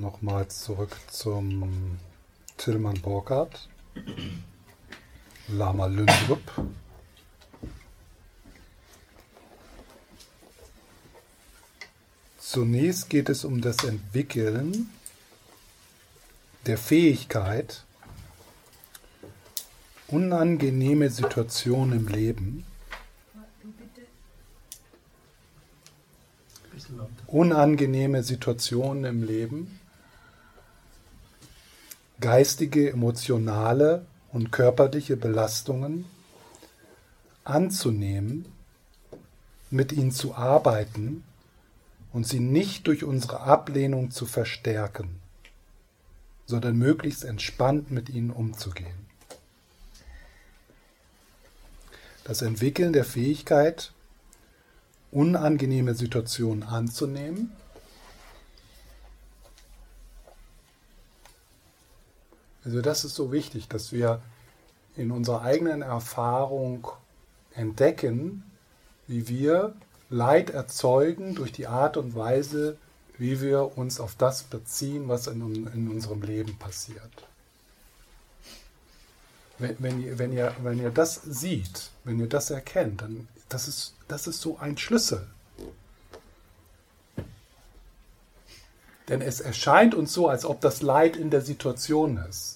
Nochmal zurück zum Tillmann Borgert, Lama Lündrup. Zunächst geht es um das Entwickeln der Fähigkeit, unangenehme Situationen im Leben, unangenehme Situationen im Leben, geistige, emotionale und körperliche Belastungen anzunehmen, mit ihnen zu arbeiten und sie nicht durch unsere Ablehnung zu verstärken, sondern möglichst entspannt mit ihnen umzugehen. Das Entwickeln der Fähigkeit, unangenehme Situationen anzunehmen, Also das ist so wichtig, dass wir in unserer eigenen Erfahrung entdecken, wie wir Leid erzeugen durch die Art und Weise, wie wir uns auf das beziehen, was in, in unserem Leben passiert. Wenn, wenn, ihr, wenn, ihr, wenn ihr das seht, wenn ihr das erkennt, dann das ist das ist so ein Schlüssel. Denn es erscheint uns so, als ob das Leid in der Situation ist.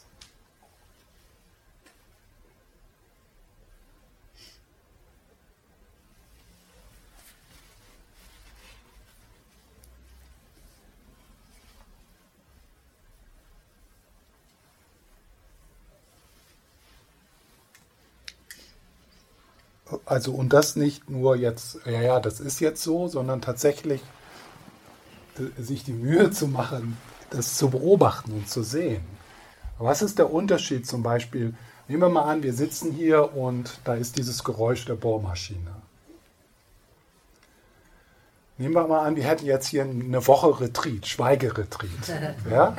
Also und das nicht nur jetzt, ja, ja, das ist jetzt so, sondern tatsächlich äh, sich die Mühe zu machen, das zu beobachten und zu sehen. Was ist der Unterschied zum Beispiel? Nehmen wir mal an, wir sitzen hier und da ist dieses Geräusch der Bohrmaschine. Nehmen wir mal an, wir hätten jetzt hier eine Woche Retreat, Schweigeretreat. Ja?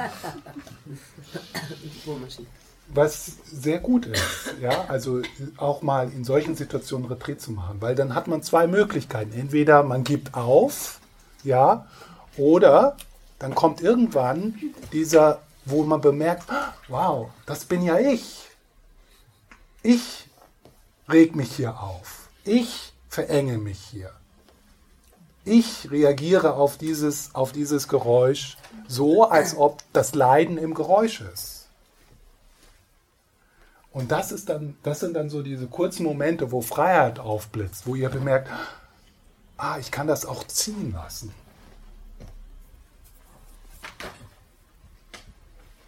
Bohrmaschine was sehr gut ist, ja, also auch mal in solchen Situationen Retreat zu machen, weil dann hat man zwei Möglichkeiten. Entweder man gibt auf, ja, oder dann kommt irgendwann dieser, wo man bemerkt, wow, das bin ja ich. Ich reg mich hier auf. Ich verenge mich hier. Ich reagiere auf dieses, auf dieses Geräusch so, als ob das Leiden im Geräusch ist. Und das ist dann, das sind dann so diese kurzen Momente, wo Freiheit aufblitzt, wo ihr bemerkt, ah, ich kann das auch ziehen lassen.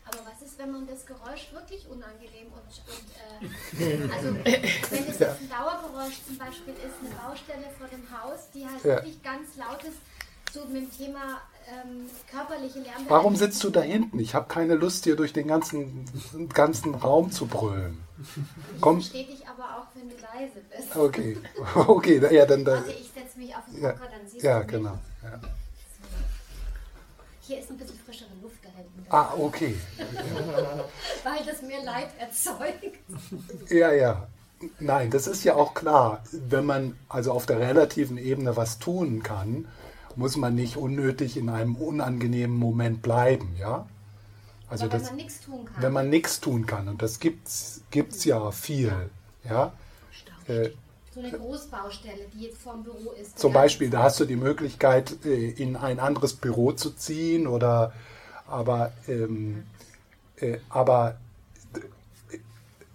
Aber was ist, wenn man das Geräusch wirklich unangenehm und, und äh, also wenn es ja. ein Dauergeräusch zum Beispiel ist, eine Baustelle vor dem Haus, die halt ja. wirklich ganz laut ist, so mit dem Thema ähm, körperliche Lärm. Warum sitzt du da hinten? Ich habe keine Lust, hier durch den ganzen, ganzen Raum zu brüllen. Komm. Ich verstehe dich aber auch, wenn du leise bist. Okay, okay, ja, dann. Warte, ich setze mich auf den Hocker, ja, dann siehst ja, du. Genau, ja, genau. Hier ist ein bisschen frischere Luft da hinten. Ah, okay. Weil das mir Leid erzeugt. Ja, ja. Nein, das ist ja auch klar. Wenn man also auf der relativen Ebene was tun kann, muss man nicht unnötig in einem unangenehmen Moment bleiben, ja? Also wenn das, man nichts tun kann. Wenn man nichts tun kann und das gibt's gibt's ja viel, ja. Äh, so eine Großbaustelle, die jetzt vorm Büro ist. Zum Beispiel, da hast du die Möglichkeit, äh, in ein anderes Büro zu ziehen oder aber ähm, äh, aber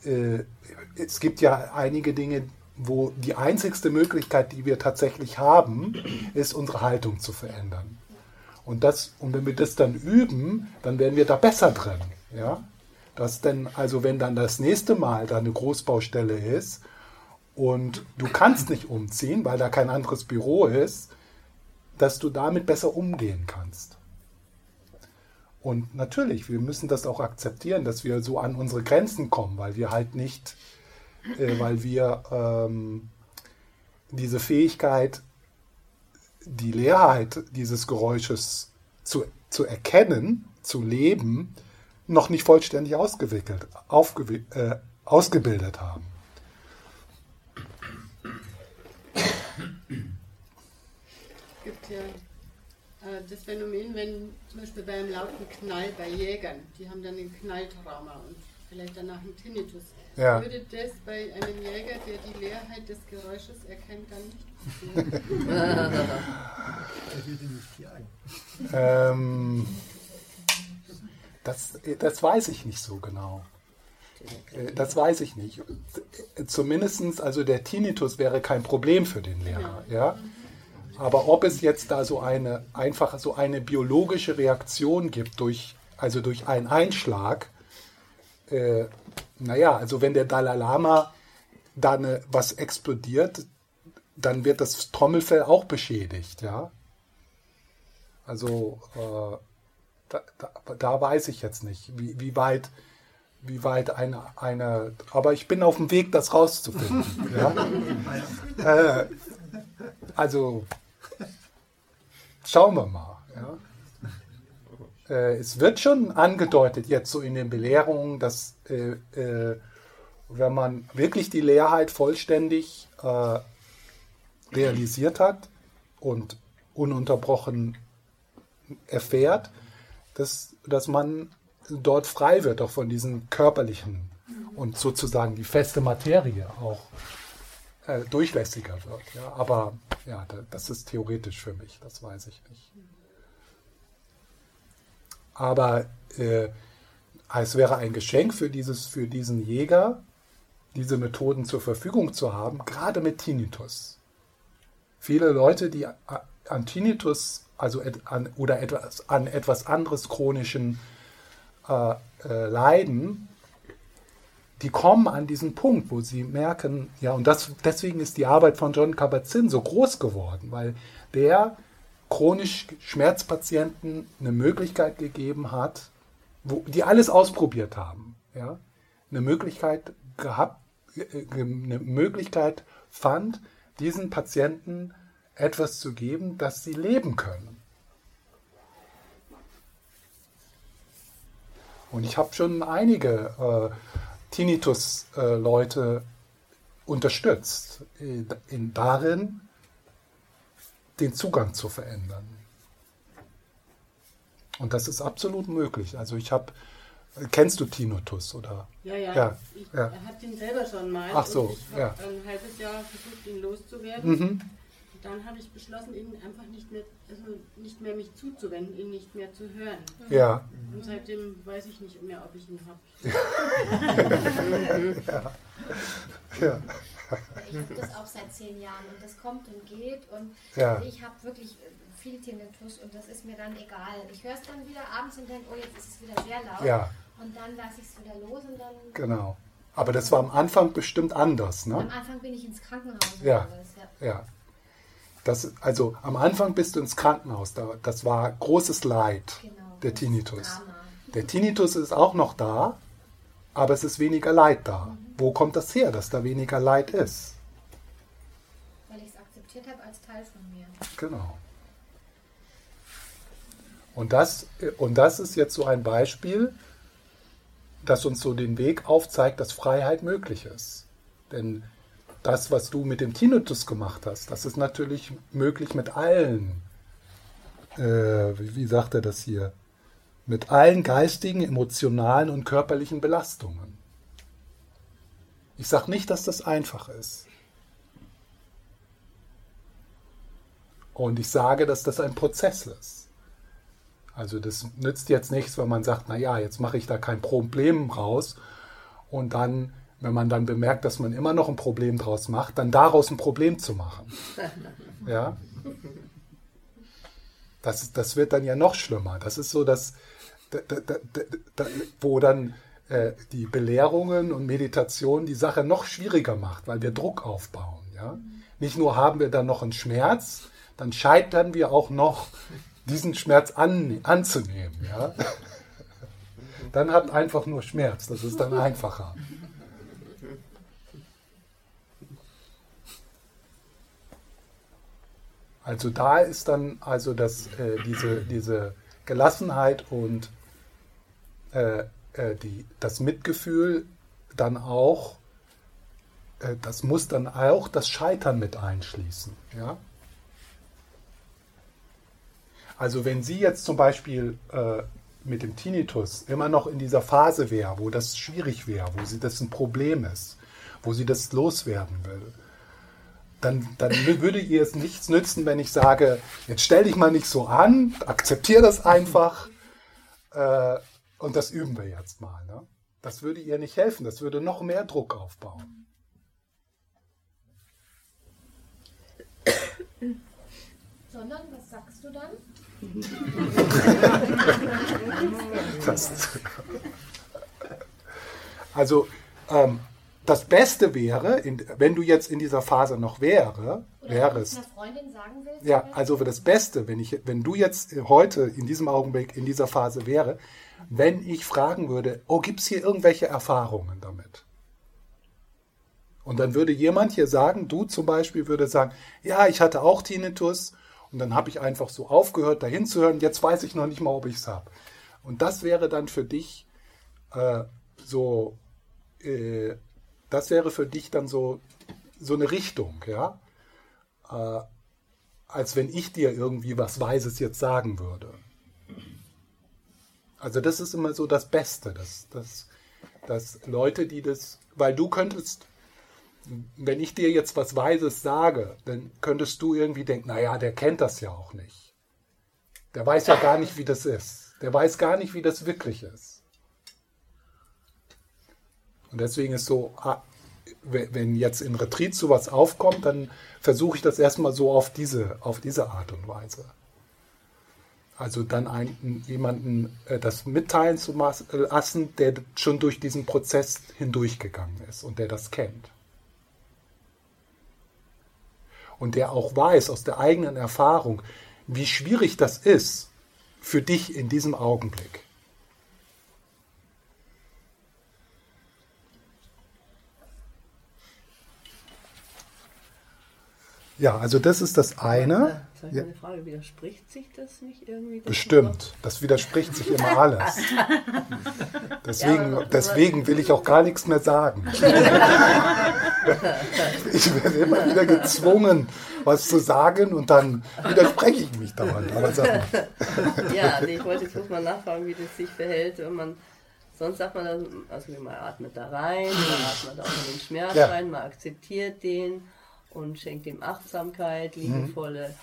äh, es gibt ja einige Dinge, wo die einzigste Möglichkeit, die wir tatsächlich haben, ist, unsere Haltung zu verändern. Und, das, und wenn wir das dann üben, dann werden wir da besser drin. Ja? Dass denn, also wenn dann das nächste Mal da eine Großbaustelle ist und du kannst nicht umziehen, weil da kein anderes Büro ist, dass du damit besser umgehen kannst. Und natürlich, wir müssen das auch akzeptieren, dass wir so an unsere Grenzen kommen, weil wir halt nicht äh, weil wir ähm, diese Fähigkeit, die Leerheit dieses Geräusches zu, zu erkennen, zu leben, noch nicht vollständig ausgewickelt, aufgew äh, ausgebildet haben. Es gibt ja äh, das Phänomen, wenn zum Beispiel bei einem lauten Knall bei Jägern, die haben dann einen Knalltrauma und vielleicht danach einen Tinnitus. Ja. Würde das bei einem Jäger, der die Leerheit des Geräusches erkennt, dann nicht passieren? er würde nicht hier ein. Ähm, das, das weiß ich nicht so genau. Äh, das weiß ich nicht. Zumindest, also der Tinnitus wäre kein Problem für den Lehrer. Ja? Aber ob es jetzt da so eine einfach so eine biologische Reaktion gibt durch also durch einen Einschlag, äh, naja, also wenn der Dalai Lama da eine, was explodiert, dann wird das Trommelfell auch beschädigt, ja. Also äh, da, da, da, weiß ich jetzt nicht, wie, wie weit, wie weit eine, eine, aber ich bin auf dem Weg, das rauszufinden. ja? äh, also schauen wir mal. Ja? Äh, es wird schon angedeutet jetzt so in den Belehrungen, dass äh, äh, wenn man wirklich die Leerheit vollständig äh, realisiert hat und ununterbrochen erfährt, dass, dass man dort frei wird, auch von diesen körperlichen und sozusagen die feste Materie auch äh, durchlässiger wird. Ja. Aber ja, das ist theoretisch für mich, das weiß ich nicht. Aber äh, es wäre ein Geschenk für, dieses, für diesen Jäger, diese Methoden zur Verfügung zu haben, gerade mit Tinnitus. Viele Leute, die an Tinnitus also an, oder etwas, an etwas anderes chronischen äh, äh, leiden, die kommen an diesen Punkt, wo sie merken, ja, und das, deswegen ist die Arbeit von John Kabat-Zinn so groß geworden, weil der chronisch Schmerzpatienten eine Möglichkeit gegeben hat, wo, die alles ausprobiert haben, ja, eine Möglichkeit gehabt, äh, eine Möglichkeit fand, diesen Patienten etwas zu geben, dass sie leben können. Und ich habe schon einige äh, Tinnitus-Leute äh, unterstützt in, in darin, den Zugang zu verändern. Und das ist absolut möglich. Also ich habe, kennst du Tinnitus oder? Ja, ja. ja ich ja. habe den selber schon mal. Ach so, ich ja. ein halbes Jahr versucht, ihn loszuwerden. Mhm. Dann habe ich beschlossen, ihn einfach nicht mehr, also nicht mehr mich zuzuwenden, ihn nicht mehr zu hören. Ja. Und seitdem weiß ich nicht mehr, ob ich ihn habe. ja. ja. Ich habe das auch seit zehn Jahren und das kommt und geht und ja. ich habe wirklich viel Tinnitus und das ist mir dann egal. Ich höre es dann wieder abends und denke, oh, jetzt ist es wieder sehr laut. Ja. Und dann lasse ich es wieder los und dann. Genau. Aber das war am Anfang bestimmt anders, ne? Am Anfang bin ich ins Krankenhaus. Ja. Alles, ja. ja. Das, also am Anfang bist du ins Krankenhaus. Das war großes Leid, genau. der Tinnitus. Der Tinnitus ist auch noch da, aber es ist weniger Leid da. Mhm. Wo kommt das her, dass da weniger Leid ist? Weil ich es akzeptiert habe als Teil von mir. Genau. Und das, und das ist jetzt so ein Beispiel, das uns so den Weg aufzeigt, dass Freiheit möglich ist. Denn das, was du mit dem Tinnitus gemacht hast, das ist natürlich möglich mit allen, äh, wie, wie sagt er das hier, mit allen geistigen, emotionalen und körperlichen Belastungen. Ich sage nicht, dass das einfach ist. Und ich sage, dass das ein Prozess ist. Also das nützt jetzt nichts, wenn man sagt, naja, jetzt mache ich da kein Problem raus und dann, wenn man dann bemerkt, dass man immer noch ein Problem draus macht, dann daraus ein Problem zu machen. Ja? Das, das wird dann ja noch schlimmer. Das ist so, dass, wo dann äh, die Belehrungen und Meditation die Sache noch schwieriger macht, weil wir Druck aufbauen. Ja? Nicht nur haben wir dann noch einen Schmerz, dann scheitern wir auch noch, diesen Schmerz an, anzunehmen. Ja? Dann hat einfach nur Schmerz, das ist dann einfacher. Also da ist dann also das, äh, diese, diese Gelassenheit und äh, äh, die, das Mitgefühl dann auch, äh, das muss dann auch das Scheitern mit einschließen. Ja? Also wenn sie jetzt zum Beispiel äh, mit dem Tinnitus immer noch in dieser Phase wäre, wo das schwierig wäre, wo sie das ein Problem ist, wo sie das loswerden will, dann, dann würde ihr es nichts nützen, wenn ich sage, jetzt stell dich mal nicht so an, akzeptiere das einfach äh, und das üben wir jetzt mal. Ne? Das würde ihr nicht helfen, das würde noch mehr Druck aufbauen. Sondern, was sagst du dann? das, also, ähm, das Beste wäre, in, wenn du jetzt in dieser Phase noch wäre, Oder wärest. Freundin sagen willst, ja, also für das Beste, wenn ich, wenn du jetzt heute in diesem Augenblick in dieser Phase wäre, wenn ich fragen würde, oh, gibt es hier irgendwelche Erfahrungen damit? Und dann würde jemand hier sagen, du zum Beispiel würde sagen, ja, ich hatte auch Tinnitus und dann habe ich einfach so aufgehört, dahin zu hören, jetzt weiß ich noch nicht mal, ob ich es habe. Und das wäre dann für dich äh, so äh, das wäre für dich dann so, so eine Richtung, ja? Äh, als wenn ich dir irgendwie was Weises jetzt sagen würde. Also das ist immer so das Beste, dass, dass, dass Leute, die das, weil du könntest, wenn ich dir jetzt was Weises sage, dann könntest du irgendwie denken, naja, der kennt das ja auch nicht. Der weiß ja gar nicht, wie das ist. Der weiß gar nicht, wie das wirklich ist. Und deswegen ist so, ah, wenn jetzt in Retreat sowas aufkommt, dann versuche ich das erstmal so auf diese, auf diese Art und Weise. Also dann einen, jemanden äh, das mitteilen zu lassen, der schon durch diesen Prozess hindurchgegangen ist und der das kennt. Und der auch weiß aus der eigenen Erfahrung, wie schwierig das ist für dich in diesem Augenblick. Ja, also das ist das eine. Sag ja. eine Frage, widerspricht sich das nicht irgendwie? Das Bestimmt, das widerspricht sich immer alles. Deswegen, ja, deswegen will ich auch gar nichts mehr sagen. ich werde immer wieder gezwungen, was zu sagen und dann widerspreche ich mich dauernd. Aber sag mal. ja, ich wollte jetzt muss mal nachfragen, wie das sich verhält, wenn man Sonst sagt man dann, also man atmet da rein, man atmet auch in den Schmerz ja. rein, man akzeptiert den und schenkt ihm Achtsamkeit, mhm. liebevolle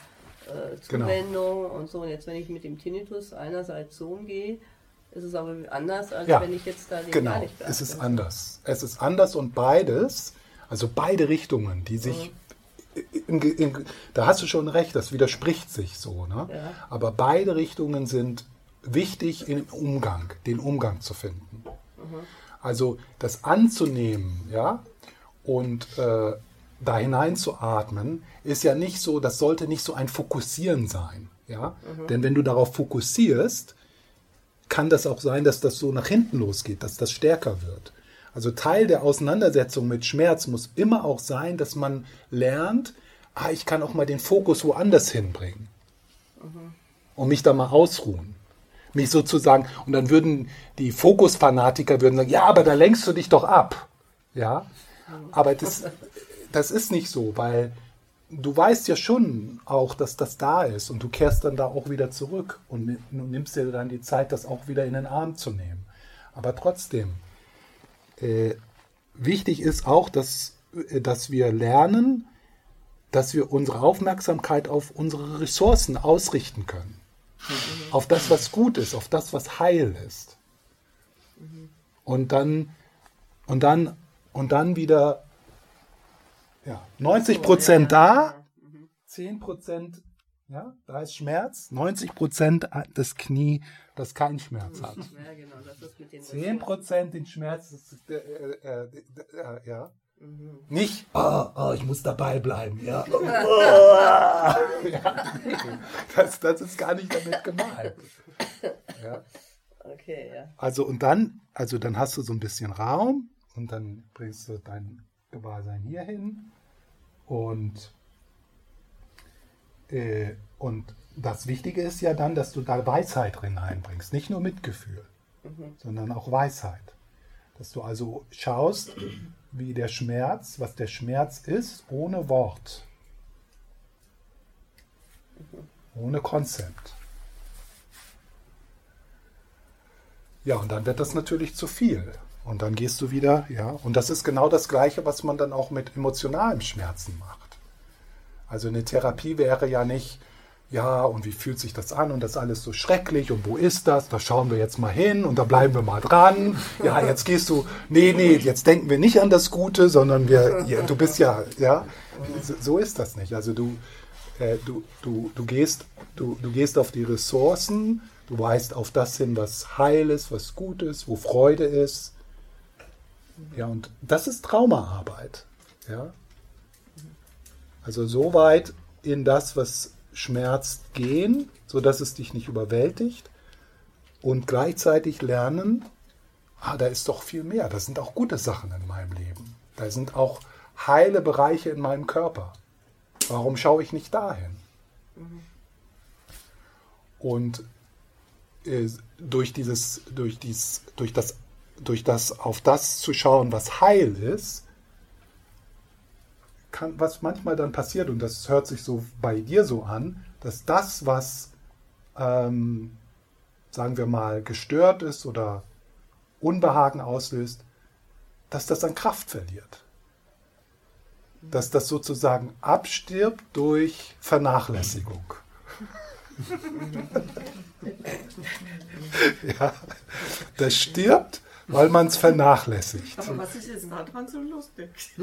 äh, genau. Zuwendung genau. und so. Und jetzt, wenn ich mit dem Tinnitus einerseits so umgehe, ist es aber anders, als ja, wenn ich jetzt da den genau. gar nicht beachte. Es ist anders. Es ist anders und beides, also beide Richtungen, die sich. Mhm. In, in, da hast du schon recht, das widerspricht sich so. Ne? Ja. Aber beide Richtungen sind wichtig im Umgang, den Umgang zu finden. Mhm. Also das anzunehmen, ja, und äh, da hineinzuatmen, ist ja nicht so, das sollte nicht so ein Fokussieren sein. Ja? Mhm. Denn wenn du darauf fokussierst, kann das auch sein, dass das so nach hinten losgeht, dass das stärker wird. Also Teil der Auseinandersetzung mit Schmerz muss immer auch sein, dass man lernt, ah, ich kann auch mal den Fokus woanders hinbringen. Mhm. Und mich da mal ausruhen. Mich sozusagen, und dann würden die Fokusfanatiker würden sagen, ja, aber da lenkst du dich doch ab. Ja, aber das, das ist nicht so, weil du weißt ja schon auch, dass das da ist und du kehrst dann da auch wieder zurück und nimmst dir dann die Zeit, das auch wieder in den Arm zu nehmen. Aber trotzdem, äh, wichtig ist auch, dass, äh, dass wir lernen, dass wir unsere Aufmerksamkeit auf unsere Ressourcen ausrichten können. Mhm. Auf das, was gut ist, auf das, was heil ist. Mhm. Und dann, und dann, und dann wieder ja, 90 Prozent da, 10 Prozent, ja, da ist Schmerz, 90 Prozent das Knie, das keinen Schmerz hat. Ja, genau, das ist mit den 10 Prozent den Schmerz, äh, äh, äh, ja. Mhm. Nicht, oh, oh, ich muss dabei bleiben. Ja. ja. Das, das ist gar nicht damit gemeint. Ja. Okay, ja. Also und dann, also dann hast du so ein bisschen Raum und dann bringst du dein Gewahrsein hier hin und, äh, und das Wichtige ist ja dann, dass du da Weisheit drin einbringst, nicht nur Mitgefühl, mhm. sondern auch Weisheit. Dass du also schaust, wie der Schmerz, was der Schmerz ist, ohne Wort, mhm. ohne Konzept. Ja, und dann wird das natürlich zu viel. Und dann gehst du wieder, ja. Und das ist genau das Gleiche, was man dann auch mit emotionalem Schmerzen macht. Also eine Therapie wäre ja nicht, ja, und wie fühlt sich das an und das ist alles so schrecklich und wo ist das? Da schauen wir jetzt mal hin und da bleiben wir mal dran. Ja, jetzt gehst du, nee, nee, jetzt denken wir nicht an das Gute, sondern wir, ja, du bist ja, ja, so ist das nicht. Also du, äh, du, du, du, gehst, du, du gehst auf die Ressourcen, du weißt auf das hin, was heil ist, was gut ist, wo Freude ist. Ja, und das ist Traumaarbeit. Ja. Also so weit in das, was schmerzt, gehen, sodass es dich nicht überwältigt und gleichzeitig lernen, ah, da ist doch viel mehr. Da sind auch gute Sachen in meinem Leben. Da sind auch heile Bereiche in meinem Körper. Warum schaue ich nicht dahin? Und äh, durch dieses, durch dies, durch das, durch das auf das zu schauen, was heil ist, kann, was manchmal dann passiert, und das hört sich so bei dir so an, dass das, was, ähm, sagen wir mal, gestört ist oder Unbehagen auslöst, dass das an Kraft verliert. Dass das sozusagen abstirbt durch Vernachlässigung. ja, das stirbt weil man es vernachlässigt. Aber was ist jetzt daran so lustig?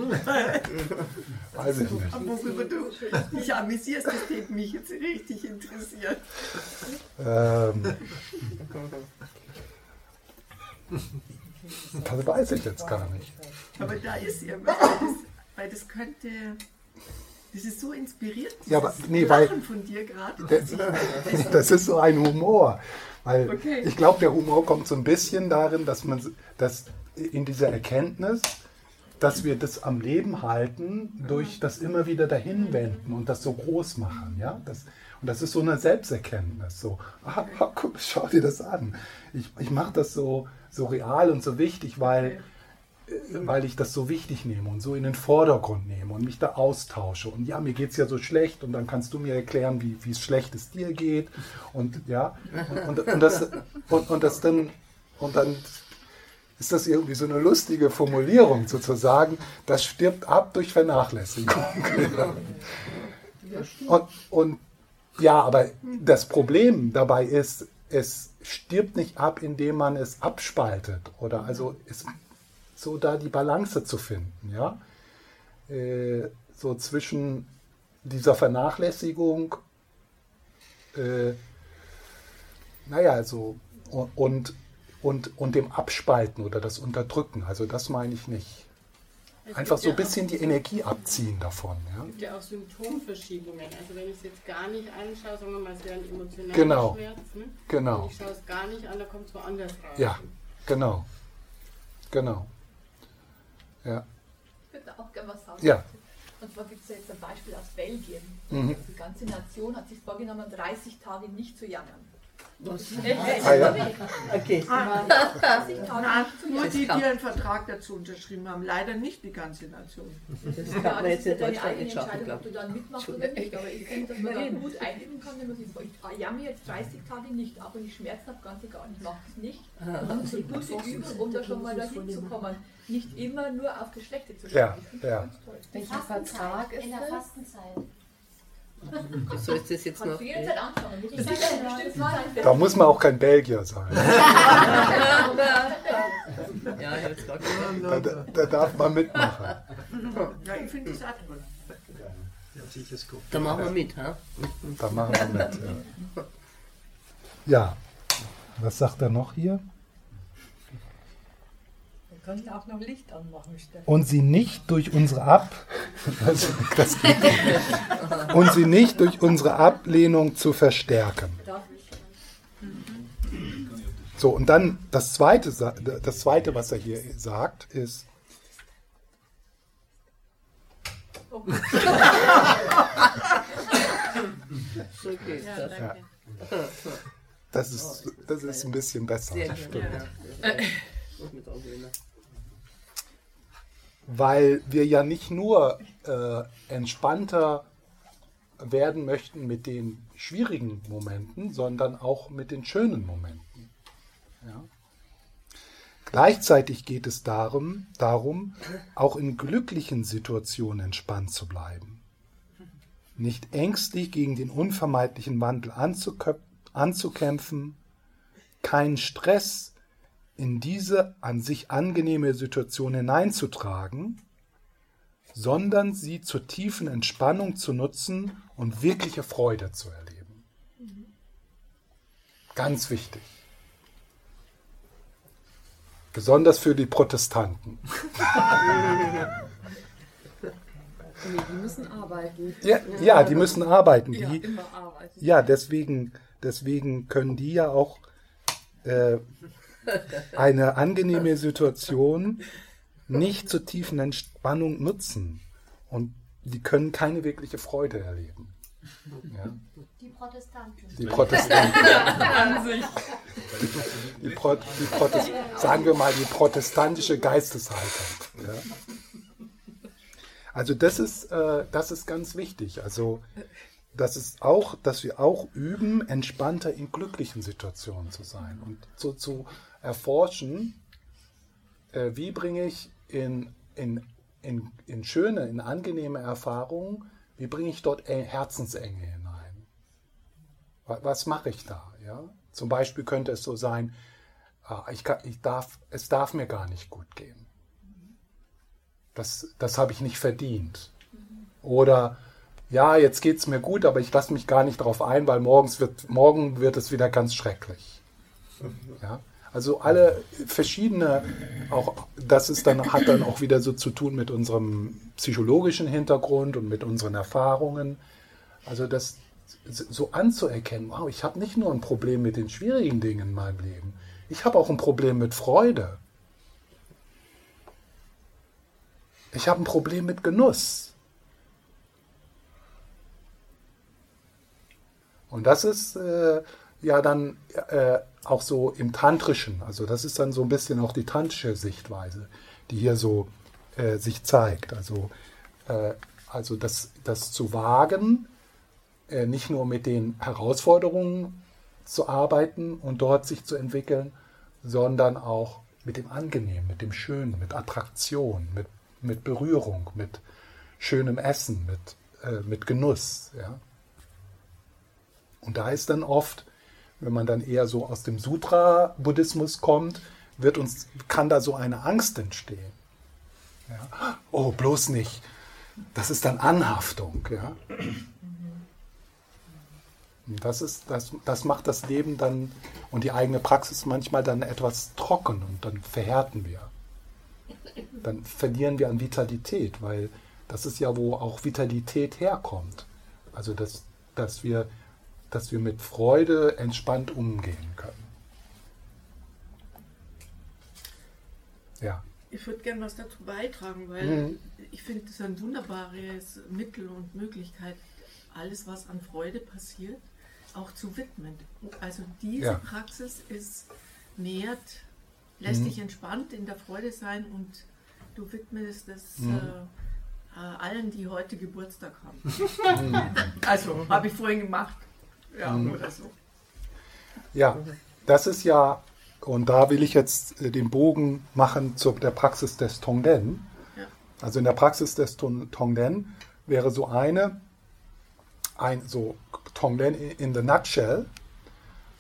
Weiß ich nicht. Worüber du dich amüsierst, das wird mich jetzt richtig interessieren. Ähm, das weiß ich jetzt gar nicht. Aber da ist irgendwas, weil das könnte... Das ist so inspiriert, ja, aber, nee, weil, von dir gerade. Das ist so ein Humor. Weil okay. ich glaube, der Humor kommt so ein bisschen darin, dass man dass in dieser Erkenntnis, dass wir das am Leben halten durch das immer wieder dahinwenden und das so groß machen. Ja? Das, und das ist so eine Selbsterkenntnis. So, ah, guck, schau dir das an. Ich, ich mache das so, so real und so wichtig, weil weil ich das so wichtig nehme und so in den Vordergrund nehme und mich da austausche. Und ja, mir geht es ja so schlecht und dann kannst du mir erklären, wie, es schlecht es dir geht. Und ja, und, und, und, das, und, und das dann, und dann ist das irgendwie so eine lustige Formulierung sozusagen, das stirbt ab durch Vernachlässigung. und, und ja, aber das Problem dabei ist, es stirbt nicht ab, indem man es abspaltet oder also es so da die Balance zu finden, ja. Äh, so zwischen dieser Vernachlässigung, äh, naja, so und, und, und dem Abspalten oder das Unterdrücken. Also das meine ich nicht. Es Einfach so ein ja bisschen die Energie abziehen davon. Ja? Es gibt ja auch Symptomverschiebungen. Also wenn ich es jetzt gar nicht anschaue, sagen wir mal, es wäre ein emotionaler genau. Schmerz. Ne? Genau. Und ich schaue es gar nicht an, da kommt es woanders raus. Ja, genau. Genau. Ja. Ich würde auch gerne was sagen. Ja. Und zwar gibt es jetzt ein Beispiel aus Belgien. Mhm. Die ganze Nation hat sich vorgenommen, 30 Tage nicht zu jammern. Was? Ah, ja. Okay. Ah, Na, nur die, die einen Vertrag dazu unterschrieben haben, leider nicht die ganze Nation. Das kann man jetzt in Deutschland nicht schaffen, ob du dann mitmachst oder nicht. Aber ich finde, dass man da gut einigen kann, wenn man sich sagt, ich jammer jetzt 30 Tage nicht, auch wenn ich Schmerzen habe, ganz egal, ich mache es nicht. Und dann so gute Übung, um da schon mal dahin zu kommen. Nicht immer nur auf das Schlechte zu schauen. Ja, ja. Welcher Vertrag ist in der Fastenzeit? So ist das jetzt noch. Da muss man auch kein Belgier sein. ja, jetzt da, da, da darf man mitmachen. Ja, ich finde das auch toll. Da machen wir mit, ha? Da machen wir mit, ja. Ja, was sagt er noch hier? Können auch noch Licht anmachen, Stefan. Und sie nicht durch unsere Ab das, das und sie nicht durch unsere Ablehnung zu verstärken. So, und dann das zweite, das zweite, was er hier sagt, ist. Ja. Das ist, das ist ein bisschen besser. Sehr schön, ja weil wir ja nicht nur äh, entspannter werden möchten mit den schwierigen Momenten, sondern auch mit den schönen Momenten. Ja? Gleichzeitig geht es darum, darum, auch in glücklichen Situationen entspannt zu bleiben. Nicht ängstlich gegen den unvermeidlichen Wandel anzukämpfen, keinen Stress in diese an sich angenehme Situation hineinzutragen, sondern sie zur tiefen Entspannung zu nutzen und wirkliche Freude zu erleben. Ganz wichtig. Besonders für die Protestanten. die müssen arbeiten. Ja, ja, die müssen arbeiten. Die, ja, immer arbeiten. ja deswegen, deswegen können die ja auch äh, eine angenehme Situation nicht zur tiefen Entspannung nutzen. Und die können keine wirkliche Freude erleben. Ja. Die Protestanten. Die Protestanten. die, Pro, die Protest, sagen wir mal die protestantische Geisteshaltung. Ja. Also das ist, äh, das ist ganz wichtig. Also das ist auch, dass wir auch üben, entspannter in glücklichen Situationen zu sein und so zu erforschen, äh, wie bringe ich in, in, in, in schöne, in angenehme Erfahrungen, wie bringe ich dort Herzensenge hinein? Was mache ich da? Ja? Zum Beispiel könnte es so sein, ah, ich kann, ich darf, es darf mir gar nicht gut gehen. Das, das habe ich nicht verdient. Oder ja, jetzt geht es mir gut, aber ich lasse mich gar nicht darauf ein, weil morgens wird, morgen wird es wieder ganz schrecklich. Ja? Also alle verschiedene, auch das ist dann, hat dann auch wieder so zu tun mit unserem psychologischen Hintergrund und mit unseren Erfahrungen. Also das so anzuerkennen, wow, ich habe nicht nur ein Problem mit den schwierigen Dingen in meinem Leben, ich habe auch ein Problem mit Freude. Ich habe ein Problem mit Genuss. Und das ist äh, ja dann äh, auch so im Tantrischen, also das ist dann so ein bisschen auch die tantrische Sichtweise, die hier so äh, sich zeigt. Also, äh, also das, das zu wagen, äh, nicht nur mit den Herausforderungen zu arbeiten und dort sich zu entwickeln, sondern auch mit dem Angenehmen, mit dem Schönen, mit Attraktion, mit, mit Berührung, mit schönem Essen, mit, äh, mit Genuss. Ja? Und da ist dann oft wenn man dann eher so aus dem Sutra-Buddhismus kommt, wird uns, kann da so eine Angst entstehen. Ja? Oh, bloß nicht. Das ist dann Anhaftung. Ja? Und das, ist, das, das macht das Leben dann und die eigene Praxis manchmal dann etwas trocken und dann verhärten wir. Dann verlieren wir an Vitalität, weil das ist ja, wo auch Vitalität herkommt. Also, dass, dass wir dass wir mit Freude entspannt umgehen können. Ja. Ich würde gerne was dazu beitragen, weil mhm. ich finde, das ist ein wunderbares Mittel und Möglichkeit, alles, was an Freude passiert, auch zu widmen. Also diese ja. Praxis ist nährt, lässt mhm. dich entspannt in der Freude sein und du widmest es mhm. äh, allen, die heute Geburtstag haben. Mhm. also habe ich vorhin gemacht. Ja, oder so. Ja, das ist ja, und da will ich jetzt äh, den Bogen machen zu der Praxis des Tonglen. Ja. Also in der Praxis des Tonglen wäre so eine, ein so Tonglen in the nutshell,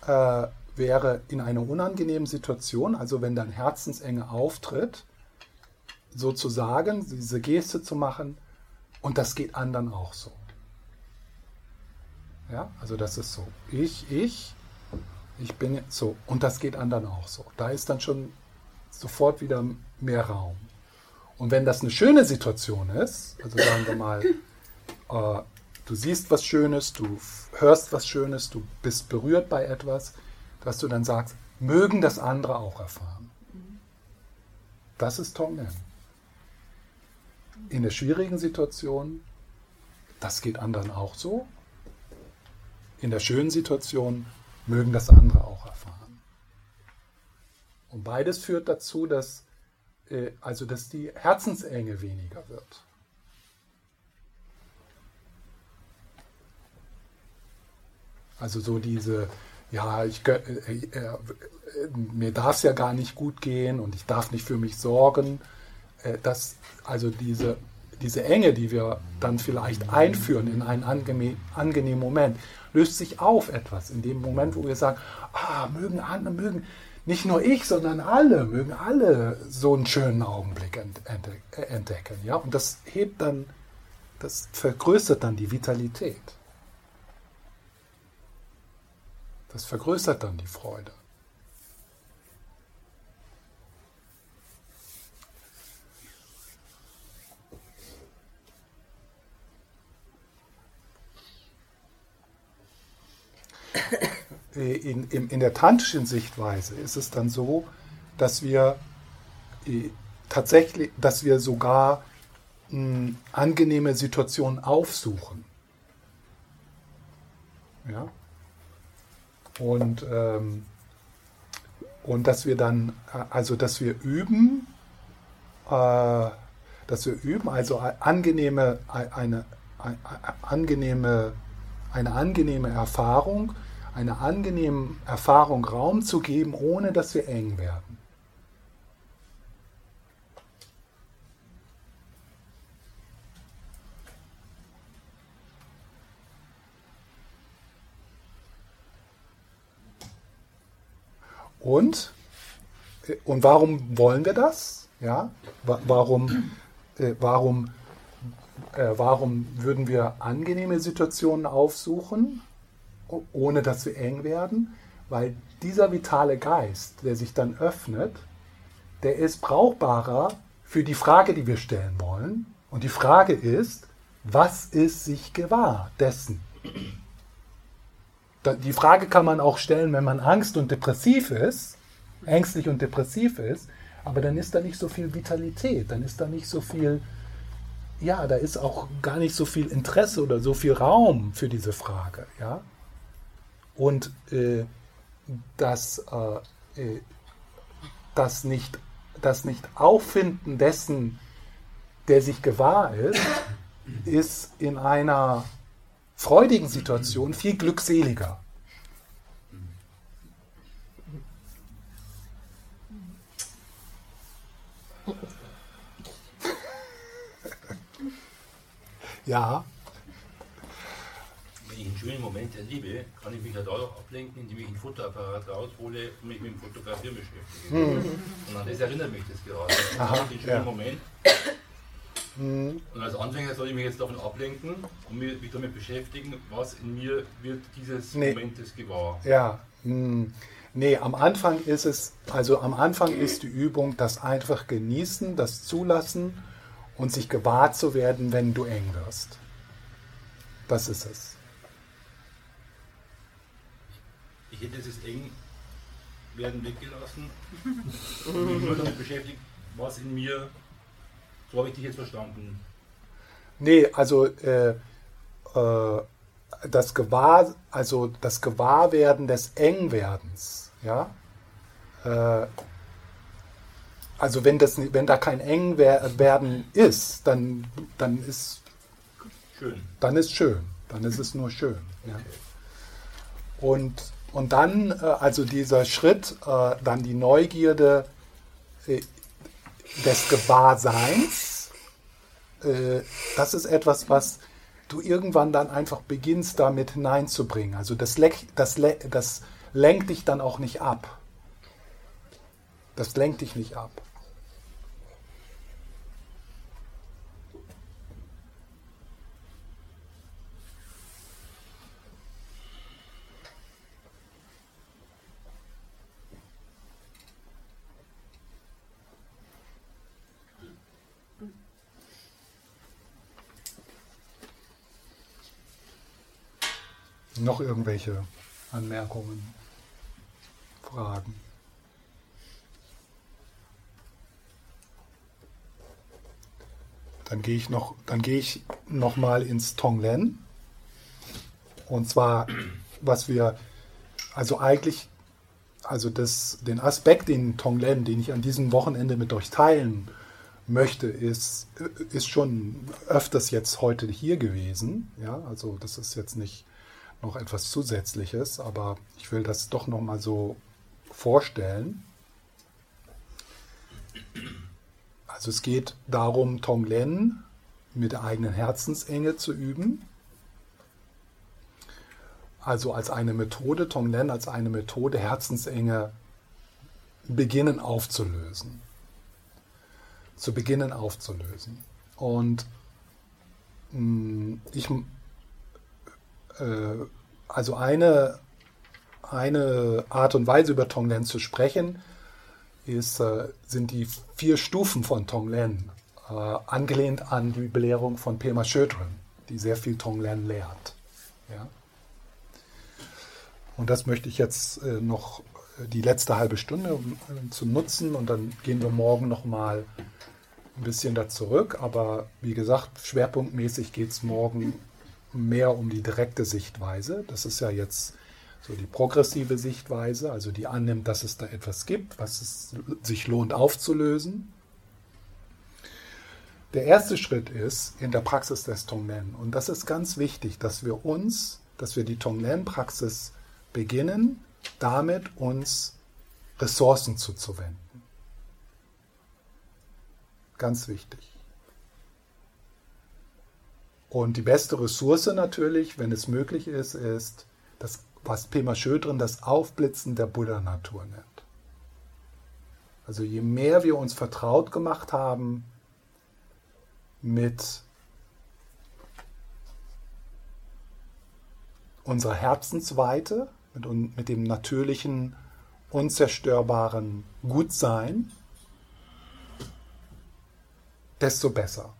äh, wäre in einer unangenehmen Situation, also wenn dann Herzensenge auftritt, sozusagen diese Geste zu machen, und das geht anderen auch so. Ja, also das ist so. Ich, ich, ich bin jetzt so. Und das geht anderen auch so. Da ist dann schon sofort wieder mehr Raum. Und wenn das eine schöne Situation ist, also sagen wir mal, äh, du siehst was Schönes, du hörst was Schönes, du bist berührt bei etwas, dass du dann sagst, mögen das andere auch erfahren. Das ist Tonglen. In der schwierigen Situation, das geht anderen auch so, in der schönen Situation mögen das andere auch erfahren. Und beides führt dazu, dass, äh, also dass die Herzensenge weniger wird. Also so diese, ja, ich, äh, äh, mir darf es ja gar nicht gut gehen und ich darf nicht für mich sorgen. Äh, dass also diese, diese Enge, die wir dann vielleicht einführen in einen angenehmen Moment, löst sich auf etwas. In dem Moment, wo wir sagen, ah, mögen andere, mögen nicht nur ich, sondern alle, mögen alle so einen schönen Augenblick entdecken. Ja? Und das hebt dann, das vergrößert dann die Vitalität. Das vergrößert dann die Freude. In, in, in der tantischen Sichtweise ist es dann so, dass wir äh, tatsächlich, dass wir sogar mh, angenehme Situationen aufsuchen. Ja? Und, ähm, und dass wir dann, äh, also dass wir üben, äh, dass wir üben, also angenehme, eine, eine angenehme, eine angenehme Erfahrung einer angenehmen Erfahrung Raum zu geben, ohne dass wir eng werden. Und, und warum wollen wir das? Ja? Warum, äh, warum, äh, warum würden wir angenehme Situationen aufsuchen? Ohne dass wir eng werden, weil dieser vitale Geist, der sich dann öffnet, der ist brauchbarer für die Frage, die wir stellen wollen. Und die Frage ist, was ist sich gewahr dessen? Die Frage kann man auch stellen, wenn man Angst und depressiv ist, ängstlich und depressiv ist, aber dann ist da nicht so viel Vitalität, dann ist da nicht so viel, ja, da ist auch gar nicht so viel Interesse oder so viel Raum für diese Frage, ja. Und äh, das, äh, äh, das, nicht, das nicht Auffinden dessen, der sich gewahr ist, ist in einer freudigen Situation viel glückseliger. ja wenn ich einen schönen Moment erlebe, kann ich mich ja dadurch ablenken, indem ich ein Fotoapparat raushole und mich mit dem Fotografieren beschäftige. Mhm. Und an das erinnert mich das gerade. Aha, den schönen ja. Moment. Mhm. Und als Anfänger soll ich mich jetzt davon ablenken und mich damit beschäftigen, was in mir wird dieses nee. Momentes gewahr. Ja. Mhm. Nee, am Anfang ist es, also am Anfang ist die Übung das einfach genießen, das zulassen und sich gewahr zu werden, wenn du eng wirst. Das ist es. Ich hätte dieses eng werden weggelassen und mich nur damit beschäftigt, was in mir, so habe ich dich jetzt verstanden. Nee, also äh, äh, das Gewahr, also das Gewahrwerden des Engwerdens, ja. Äh, also wenn das wenn da kein Engwerden ist, dann dann ist schön. Dann ist schön, dann ist es nur schön. Ja. Und und dann, äh, also dieser Schritt, äh, dann die Neugierde äh, des Gewahrseins, das ist etwas, was du irgendwann dann einfach beginnst, damit hineinzubringen. Also das, das, das lenkt dich dann auch nicht ab. Das lenkt dich nicht ab. Noch irgendwelche Anmerkungen, Fragen? Dann gehe ich noch, dann gehe ich noch mal ins Tonglen. Und zwar, was wir, also eigentlich, also das, den Aspekt in Tonglen, den ich an diesem Wochenende mit euch teilen möchte, ist, ist schon öfters jetzt heute hier gewesen. Ja, also das ist jetzt nicht noch etwas Zusätzliches, aber ich will das doch noch mal so vorstellen. Also es geht darum, Tonglen mit der eigenen Herzensenge zu üben. Also als eine Methode, Tonglen als eine Methode, Herzensenge beginnen aufzulösen. Zu beginnen aufzulösen. Und mh, mm, ich, äh, also eine, eine Art und Weise über Tonglen zu sprechen, ist, äh, sind die vier Stufen von Tonglen, äh, angelehnt an die Belehrung von Pema Chodron, die sehr viel Tonglen lehrt. Ja? Und das möchte ich jetzt äh, noch äh, die letzte halbe Stunde äh, zu nutzen und dann gehen wir morgen nochmal ein bisschen da zurück. Aber wie gesagt, schwerpunktmäßig geht es morgen mehr um die direkte Sichtweise. Das ist ja jetzt so die progressive Sichtweise, also die annimmt, dass es da etwas gibt, was es sich lohnt aufzulösen. Der erste Schritt ist in der Praxis des Tonglen. Und das ist ganz wichtig, dass wir uns, dass wir die Tonglen-Praxis beginnen, damit uns Ressourcen zuzuwenden. Ganz wichtig. Und die beste Ressource natürlich, wenn es möglich ist, ist das was Pema Schödrin das Aufblitzen der Buddha-Natur nennt. Also je mehr wir uns vertraut gemacht haben mit unserer Herzensweite, mit, mit dem natürlichen, unzerstörbaren Gutsein, desto besser.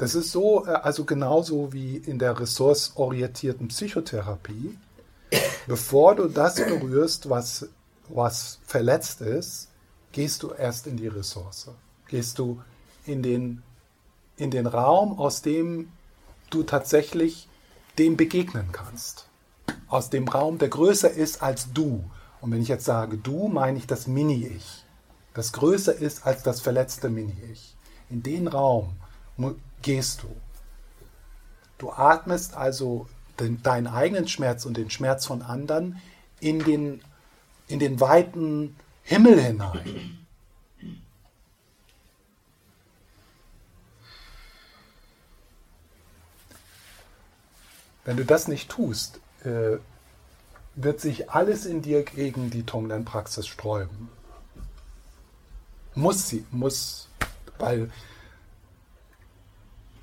Das ist so, äh, also genauso wie in der ressourceorientierten Psychotherapie. Bevor du das berührst, was, was verletzt ist, gehst du erst in die Ressource. Gehst du in den, in den Raum, aus dem du tatsächlich dem begegnen kannst. Aus dem Raum, der größer ist als du. Und wenn ich jetzt sage du, meine ich das Mini-Ich. Das größer ist als das verletzte Mini-Ich. In den Raum gehst du. Du atmest also den, deinen eigenen Schmerz und den Schmerz von anderen in den, in den weiten Himmel hinein. Wenn du das nicht tust, äh, wird sich alles in dir gegen die Tonglen-Praxis sträuben. Muss sie, muss, weil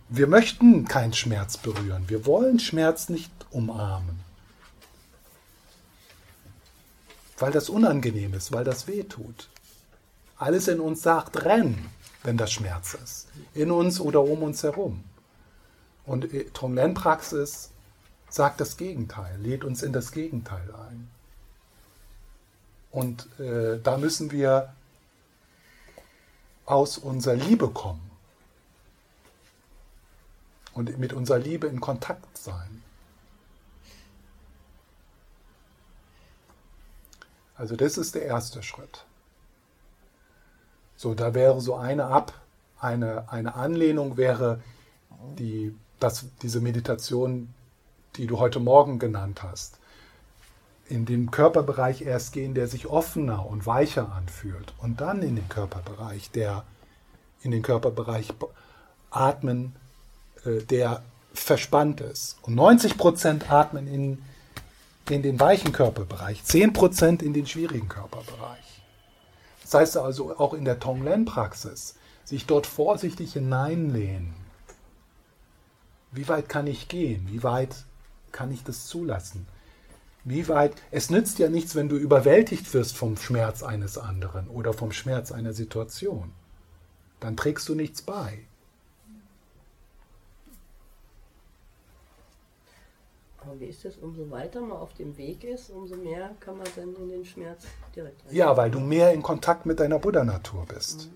wir möchten keinen Schmerz berühren. Wir wollen Schmerz nicht umarmen. Weil das unangenehm ist, weil das weh tut. Alles in uns sagt, renn, wenn das Schmerz ist. In uns oder um uns herum. Und Tonglen-Praxis sagt das Gegenteil, lädt uns in das Gegenteil ein. Und äh, da müssen wir aus unserer Liebe kommen und mit unserer Liebe in Kontakt sein. Also das ist der erste Schritt. So, da wäre so eine ab, eine, eine Anlehnung wäre die, das, diese Meditation, die du heute Morgen genannt hast. In den Körperbereich erst gehen, der sich offener und weicher anfühlt. Und dann in den Körperbereich, der in den Körperbereich atmen, der verspannt ist. Und 90 Prozent atmen in, in den weichen Körperbereich, 10 Prozent in den schwierigen Körperbereich. Das heißt also auch in der Tonglen-Praxis, sich dort vorsichtig hineinlehnen. Wie weit kann ich gehen? Wie weit kann ich das zulassen? Wie weit? Es nützt ja nichts, wenn du überwältigt wirst vom Schmerz eines anderen oder vom Schmerz einer Situation. Dann trägst du nichts bei. Aber wie ist das? Umso weiter man auf dem Weg ist, umso mehr kann man dann in den Schmerz direkt rein. Ja, weil du mehr in Kontakt mit deiner Buddha-Natur bist.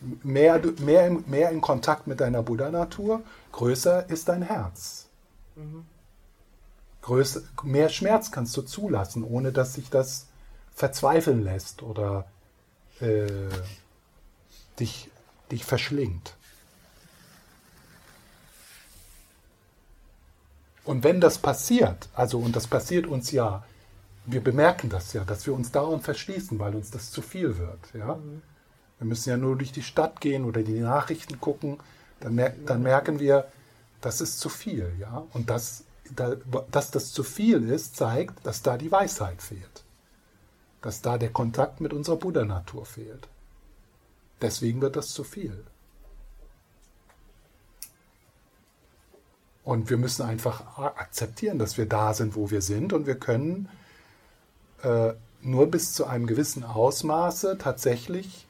Mhm. Mehr, mehr, mehr in Kontakt mit deiner Buddha-Natur, größer ist dein Herz. Mhm. Größer, mehr Schmerz kannst du zulassen, ohne dass sich das verzweifeln lässt oder äh, dich, dich verschlingt. Und wenn das passiert, also und das passiert uns ja, wir bemerken das ja, dass wir uns dauernd verschließen, weil uns das zu viel wird. Ja? Mhm. Wir müssen ja nur durch die Stadt gehen oder die Nachrichten gucken, dann, mer dann merken wir, das ist zu viel. Ja? Und das, da, dass das zu viel ist, zeigt, dass da die Weisheit fehlt. Dass da der Kontakt mit unserer Buddha-Natur fehlt. Deswegen wird das zu viel. Und wir müssen einfach akzeptieren, dass wir da sind, wo wir sind. Und wir können äh, nur bis zu einem gewissen Ausmaße tatsächlich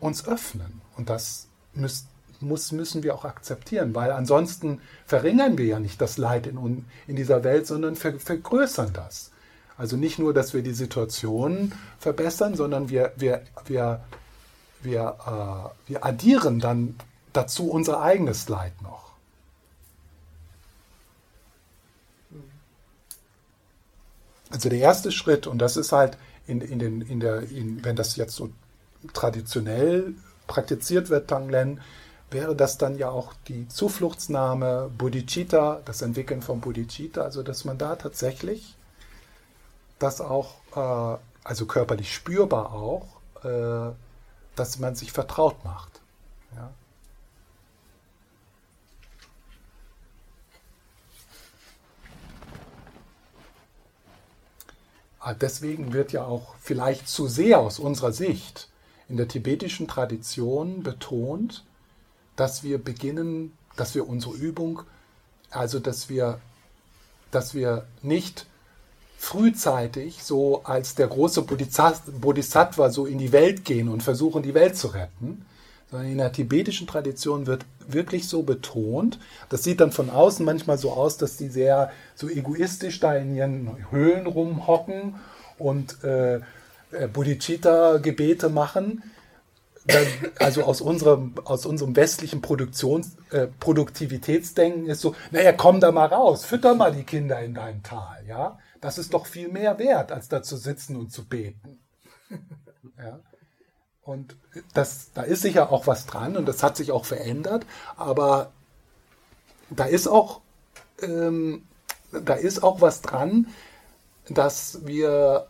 uns öffnen. Und das müß, muss, müssen wir auch akzeptieren, weil ansonsten verringern wir ja nicht das Leid in, in dieser Welt, sondern ver, vergrößern das. Also nicht nur, dass wir die Situation verbessern, sondern wir, wir, wir, wir, äh, wir addieren dann dazu unser eigenes Leid noch. Also der erste Schritt, und das ist halt in, in den, in der, in, wenn das jetzt so traditionell praktiziert wird, Tanglen, wäre das dann ja auch die Zufluchtsnahme Bodhicitta, das Entwickeln von Bodhicitta, also dass man da tatsächlich das auch, äh, also körperlich spürbar auch, äh, dass man sich vertraut macht. Deswegen wird ja auch vielleicht zu sehr aus unserer Sicht in der tibetischen Tradition betont, dass wir beginnen, dass wir unsere Übung, also dass wir, dass wir nicht frühzeitig so als der große Bodhisattva so in die Welt gehen und versuchen, die Welt zu retten, sondern in der tibetischen Tradition wird wirklich so betont. Das sieht dann von außen manchmal so aus, dass die sehr so egoistisch da in ihren Höhlen rumhocken und äh, äh Bodhicitta-Gebete machen. Also aus unserem, aus unserem westlichen Produktions, äh, Produktivitätsdenken ist so, naja, komm da mal raus, fütter mal die Kinder in deinem Tal, ja. Das ist doch viel mehr wert, als da zu sitzen und zu beten. Ja. Und das, da ist sicher auch was dran und das hat sich auch verändert, aber da ist auch, ähm, da ist auch was dran, dass wir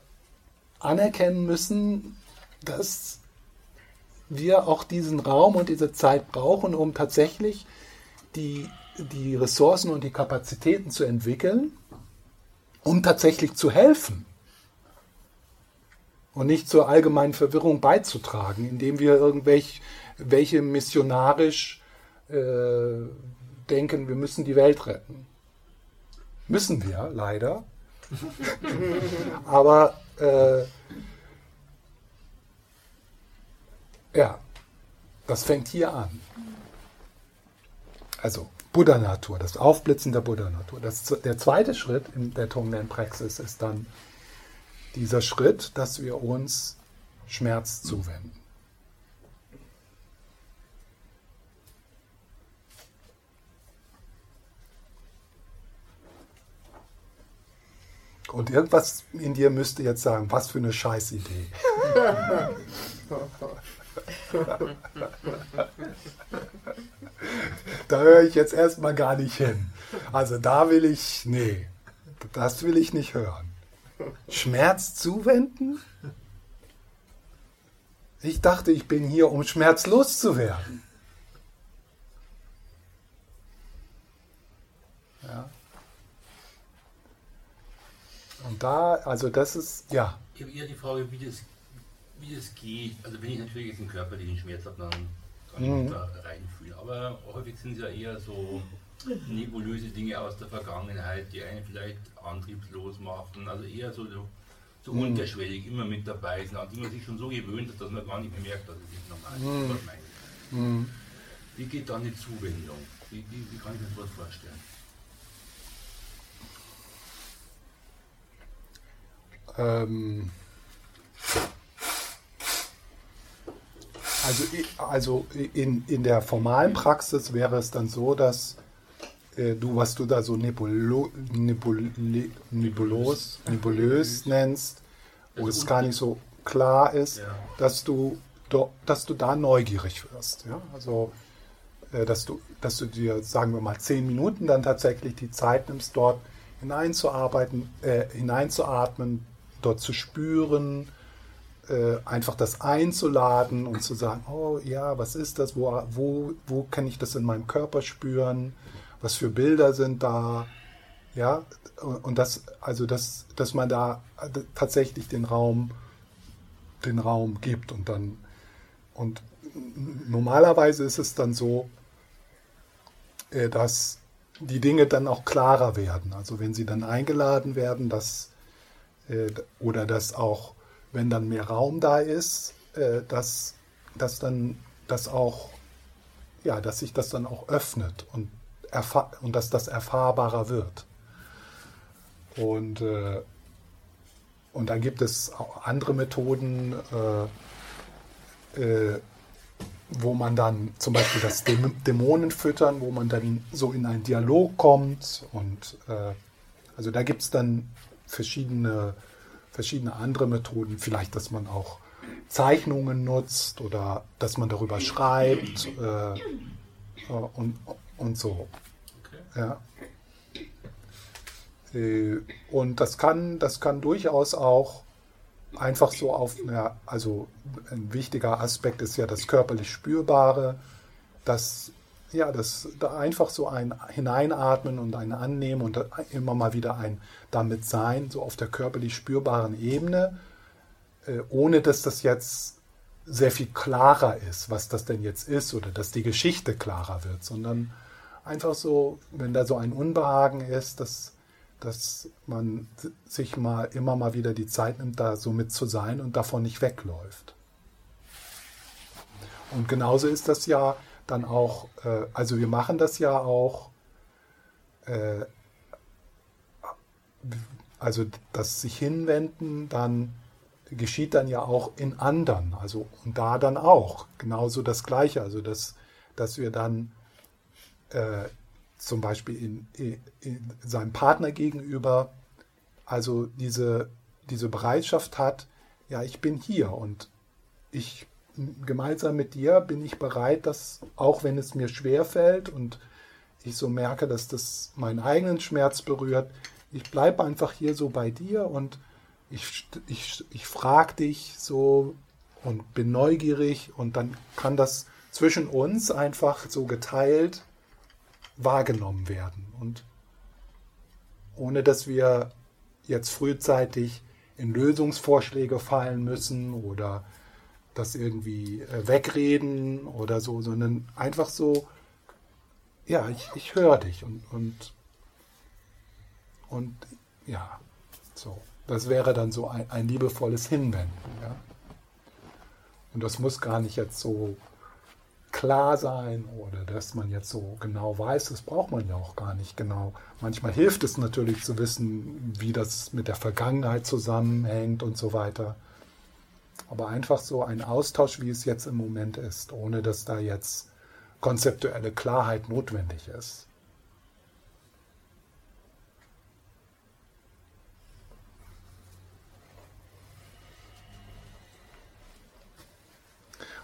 anerkennen müssen, dass wir auch diesen Raum und diese Zeit brauchen, um tatsächlich die, die Ressourcen und die Kapazitäten zu entwickeln, um tatsächlich zu helfen und nicht zur allgemeinen Verwirrung beizutragen, indem wir irgendwelche welche missionarisch äh, denken, wir müssen die Welt retten. Müssen wir, leider. Aber äh, ja, das fängt hier an. Also Buddha-Natur, das Aufblitzen der Buddha-Natur. Der zweite Schritt in der Tonglen-Praxis ist dann dieser Schritt, dass wir uns Schmerz zuwenden. Und irgendwas in dir müsste jetzt sagen, was für eine Scheißidee. da höre ich jetzt erstmal gar nicht hin. Also da will ich, nee, das will ich nicht hören. Schmerz zuwenden? Ich dachte, ich bin hier, um schmerzlos zu werden. Ja. Und da, also das ist, ja. Ich habe eher die Frage, wie das, wie das geht. Also wenn ich natürlich jetzt einen körperlichen Schmerz habe, dann kann ich mhm. da reinfühlen. Aber häufig sind es ja eher so nebulöse Dinge aus der Vergangenheit, die einen vielleicht antriebslos machen. Also eher so, so mhm. unterschwellig immer mit dabei sind, an die man sich schon so gewöhnt hat, dass man gar nicht mehr merkt, dass es nicht normal ist. Mhm. mhm. Wie geht dann die Zuwendung? Wie, wie, wie kann ich mir das vorstellen? Ähm also, also in, in der formalen Praxis wäre es dann so, dass äh, du, was du da so nebulo, nebul, nebulös, nebulös nennst, wo es gar nicht so klar ist, ja. dass du dass du da neugierig wirst. Ja? Also, äh, dass du, dass du dir, sagen wir mal, zehn Minuten dann tatsächlich die Zeit nimmst, dort hineinzuarbeiten, äh, hineinzuatmen, dort zu spüren, äh, einfach das einzuladen und zu sagen, oh ja, was ist das, wo, wo, wo kann ich das in meinem Körper spüren, was für Bilder sind da, ja, und das, also das, dass man da tatsächlich den Raum, den Raum gibt und dann und normalerweise ist es dann so, äh, dass die Dinge dann auch klarer werden. Also wenn sie dann eingeladen werden, dass, äh, oder dass auch, wenn dann mehr Raum da ist, äh, dass, dass dann das auch, ja, dass sich das dann auch öffnet und, und dass das erfahrbarer wird. Und, und dann gibt es auch andere Methoden, äh, wo man dann zum Beispiel das Dämonen füttern, wo man dann so in einen Dialog kommt und äh, also da gibt es dann verschiedene, verschiedene andere Methoden, vielleicht, dass man auch Zeichnungen nutzt oder dass man darüber schreibt äh, äh und, und so. Okay. Ja. Äh, und das kann, das kann durchaus auch einfach so auf, ja, also ein wichtiger Aspekt ist ja das körperlich Spürbare, dass ja, das da einfach so ein Hineinatmen und ein Annehmen und immer mal wieder ein damit sein, so auf der körperlich spürbaren Ebene, äh, ohne dass das jetzt sehr viel klarer ist, was das denn jetzt ist oder dass die Geschichte klarer wird, sondern einfach so, wenn da so ein Unbehagen ist, dass dass man sich mal immer mal wieder die Zeit nimmt, da so mit zu sein und davon nicht wegläuft. Und genauso ist das ja dann auch, äh, also wir machen das ja auch, äh, also das sich hinwenden, dann geschieht dann ja auch in anderen, also und da dann auch genauso das Gleiche, also dass, dass wir dann äh, zum Beispiel in, in, in seinem Partner gegenüber, also diese, diese Bereitschaft hat, ja, ich bin hier und ich gemeinsam mit dir bin ich bereit, dass auch wenn es mir schwer fällt und ich so merke, dass das meinen eigenen Schmerz berührt, ich bleibe einfach hier so bei dir und ich, ich, ich frage dich so und bin neugierig und dann kann das zwischen uns einfach so geteilt wahrgenommen werden. Und ohne dass wir jetzt frühzeitig in Lösungsvorschläge fallen müssen oder das irgendwie äh, wegreden oder so, sondern einfach so, ja, ich, ich höre dich und, und, und ja, so. Das wäre dann so ein, ein liebevolles Hinwenden. Ja? Und das muss gar nicht jetzt so klar sein oder dass man jetzt so genau weiß, das braucht man ja auch gar nicht genau. Manchmal hilft es natürlich zu wissen, wie das mit der Vergangenheit zusammenhängt und so weiter. Aber einfach so ein Austausch, wie es jetzt im Moment ist, ohne dass da jetzt konzeptuelle Klarheit notwendig ist.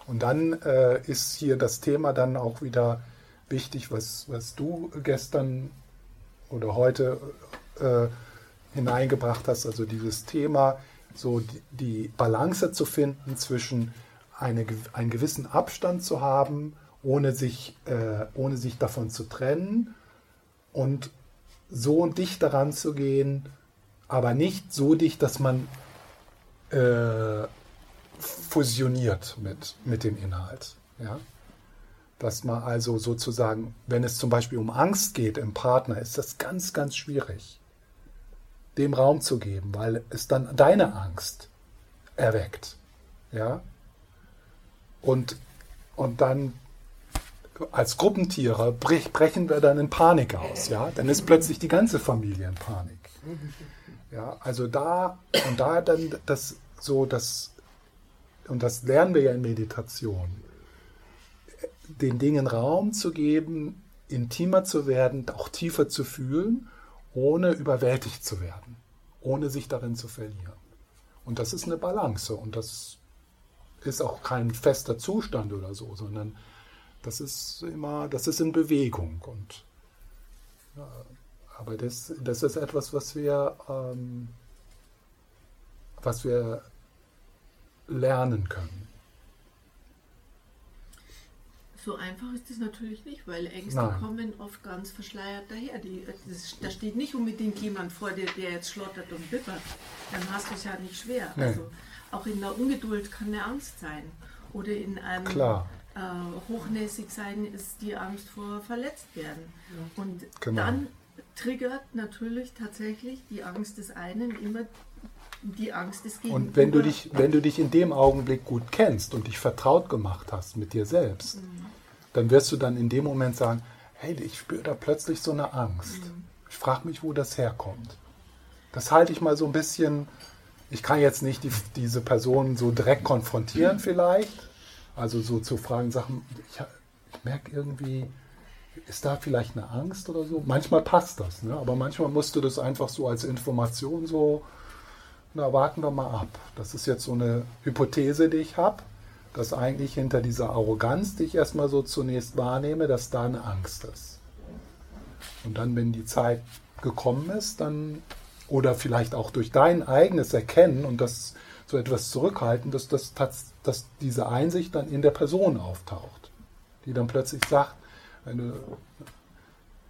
Und dann äh, ist hier das Thema dann auch wieder wichtig, was, was du gestern oder heute äh, hineingebracht hast, also dieses Thema, so die, die Balance zu finden zwischen eine, einen gewissen Abstand zu haben, ohne sich, äh, ohne sich davon zu trennen und so dicht daran zu gehen, aber nicht so dicht, dass man äh, fusioniert mit, mit dem Inhalt. Ja? Dass man also sozusagen, wenn es zum Beispiel um Angst geht im Partner, ist das ganz, ganz schwierig, dem Raum zu geben, weil es dann deine Angst erweckt. Ja? Und, und dann als Gruppentiere brechen wir dann in Panik aus. Ja? Dann ist plötzlich die ganze Familie in Panik. Ja, also da und da dann das so das und das lernen wir ja in Meditation, den Dingen Raum zu geben, intimer zu werden, auch tiefer zu fühlen, ohne überwältigt zu werden, ohne sich darin zu verlieren. Und das ist eine Balance und das ist auch kein fester Zustand oder so, sondern das ist immer, das ist in Bewegung und ja, aber das, das ist etwas, was wir, ähm, was wir lernen können. So einfach ist es natürlich nicht, weil Ängste Nein. kommen oft ganz verschleiert daher. Die, das, da steht nicht unbedingt jemand vor dir, der jetzt schlottert und bippert. Dann hast du es ja nicht schwer. Nee. Also auch in der Ungeduld kann eine Angst sein. Oder in einem Klar. Äh, hochnäsig sein ist die Angst vor verletzt werden. Und genau. dann triggert natürlich tatsächlich die Angst des einen immer die Angst des Gegenübers. Und wenn du dich, wenn du dich in dem Augenblick gut kennst und dich vertraut gemacht hast mit dir selbst, mhm. dann wirst du dann in dem Moment sagen, hey, ich spüre da plötzlich so eine Angst. Mhm. Ich frage mich, wo das herkommt. Das halte ich mal so ein bisschen, ich kann jetzt nicht die, diese Person so direkt konfrontieren mhm. vielleicht, also so zu fragen, Sachen, ich, ich merke irgendwie, ist da vielleicht eine Angst oder so? Manchmal passt das, ne? aber manchmal musst du das einfach so als Information so, na, warten wir mal ab. Das ist jetzt so eine Hypothese, die ich habe, dass eigentlich hinter dieser Arroganz, die ich erstmal so zunächst wahrnehme, dass da eine Angst ist. Und dann, wenn die Zeit gekommen ist, dann, oder vielleicht auch durch dein eigenes Erkennen und das so etwas zurückhalten, dass, dass, dass diese Einsicht dann in der Person auftaucht, die dann plötzlich sagt, eine,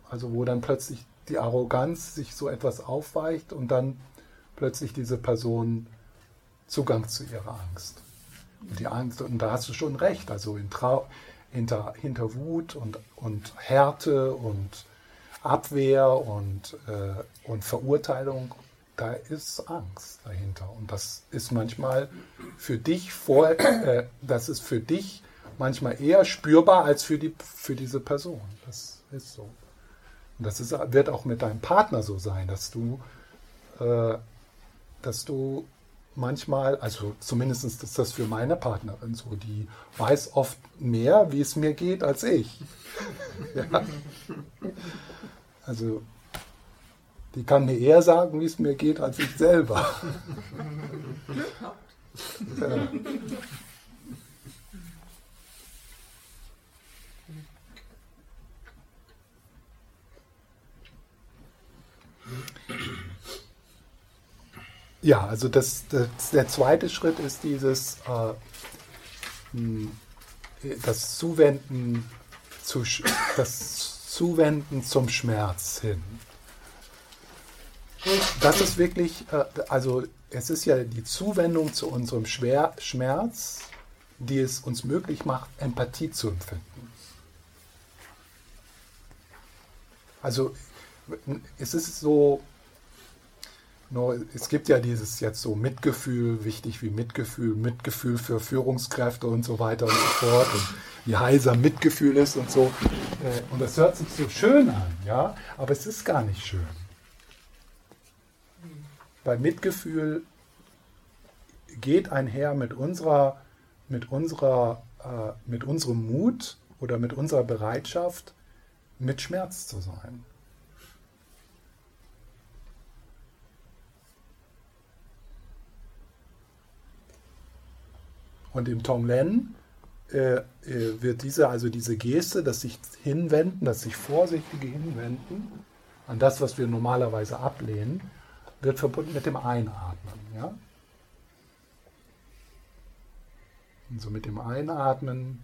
also wo dann plötzlich die Arroganz sich so etwas aufweicht und dann plötzlich diese Person Zugang zu ihrer Angst. Und die Angst, und da hast du schon recht, also hinter, hinter Wut und, und Härte und Abwehr und, äh, und Verurteilung, da ist Angst dahinter. Und das ist manchmal für dich vor, äh, das ist für dich manchmal eher spürbar als für, die, für diese Person. Das ist so. Und das ist, wird auch mit deinem Partner so sein, dass du, äh, dass du manchmal, also zumindest ist das für meine Partnerin so, die weiß oft mehr, wie es mir geht, als ich. ja. Also die kann mir eher sagen, wie es mir geht, als ich selber. ja. Ja, also das, das, der zweite Schritt ist dieses äh, hm, das Zuwenden zu, das Zuwenden zum Schmerz hin. Das ist wirklich, äh, also es ist ja die Zuwendung zu unserem Schmerz, die es uns möglich macht, Empathie zu empfinden. Also es ist so, es gibt ja dieses jetzt so Mitgefühl, wichtig wie Mitgefühl, Mitgefühl für Führungskräfte und so weiter und so fort und wie heiser Mitgefühl ist und so. Äh, und das hört sich so schön an, ja, aber es ist gar nicht schön. Weil Mitgefühl geht einher mit unserer, mit unserer, äh, mit unserem Mut oder mit unserer Bereitschaft, mit Schmerz zu sein. Und im Tonglen äh, äh, wird diese, also diese Geste, das sich hinwenden, das sich vorsichtige Hinwenden an das, was wir normalerweise ablehnen, wird verbunden mit dem Einatmen. Ja? Und so mit dem Einatmen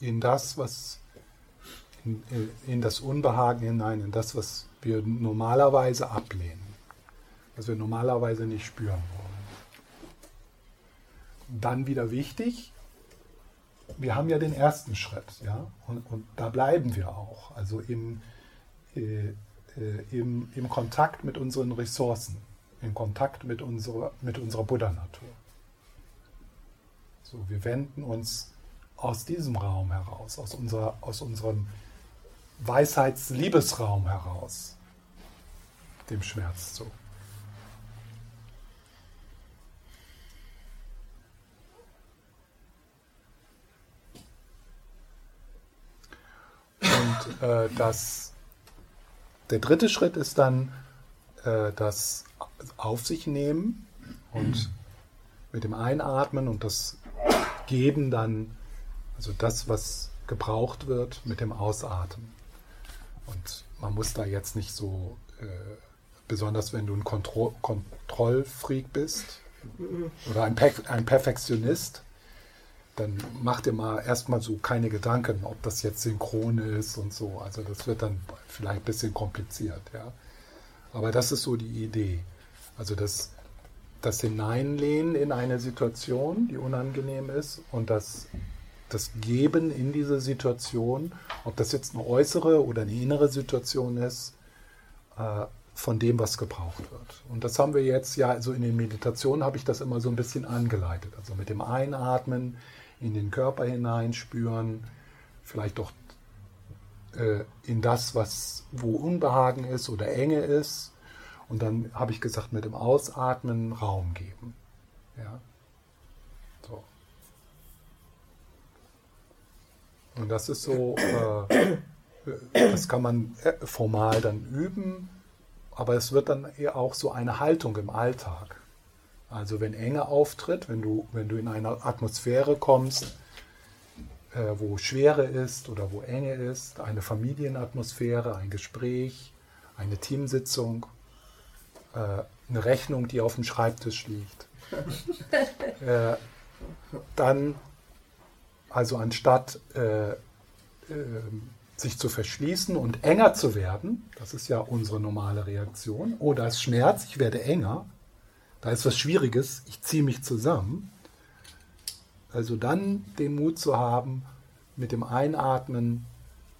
in das, was in, äh, in das Unbehagen hinein, in das, was wir normalerweise ablehnen, was wir normalerweise nicht spüren wollen dann wieder wichtig, wir haben ja den ersten Schritt, ja, und, und da bleiben wir auch, also im, äh, äh, im, im Kontakt mit unseren Ressourcen, in Kontakt mit unserer, mit unserer Buddha-Natur. So, wir wenden uns aus diesem Raum heraus, aus, unserer, aus unserem Weisheitsliebesraum heraus, dem Schmerz zu. Äh, das, der dritte Schritt ist dann äh, das auf sich nehmen und mit dem Einatmen und das Geben dann, also das, was gebraucht wird, mit dem Ausatmen. Und man muss da jetzt nicht so, äh, besonders wenn du ein Kontro Kontrollfreak bist oder ein, per ein Perfektionist, dann mach dir mal erstmal so keine Gedanken, ob das jetzt synchron ist und so. Also das wird dann vielleicht ein bisschen kompliziert, ja. Aber das ist so die Idee. Also das, das Hineinlehnen in eine Situation, die unangenehm ist, und das, das Geben in diese Situation, ob das jetzt eine äußere oder eine innere Situation ist, äh, von dem, was gebraucht wird. Und das haben wir jetzt ja, also in den Meditationen habe ich das immer so ein bisschen angeleitet. Also mit dem Einatmen in den Körper hineinspüren, vielleicht doch äh, in das, was wo Unbehagen ist oder Enge ist. Und dann habe ich gesagt, mit dem Ausatmen Raum geben. Ja. So. Und das ist so, äh, das kann man äh, formal dann üben, aber es wird dann eher auch so eine Haltung im Alltag. Also wenn Enge auftritt, wenn du, wenn du in eine Atmosphäre kommst, äh, wo Schwere ist oder wo Enge ist, eine Familienatmosphäre, ein Gespräch, eine Teamsitzung, äh, eine Rechnung, die auf dem Schreibtisch liegt. äh, dann, also anstatt äh, äh, sich zu verschließen und enger zu werden, das ist ja unsere normale Reaktion, oh, da ist Schmerz, ich werde enger, da ist was Schwieriges, ich ziehe mich zusammen, also dann den Mut zu haben, mit dem Einatmen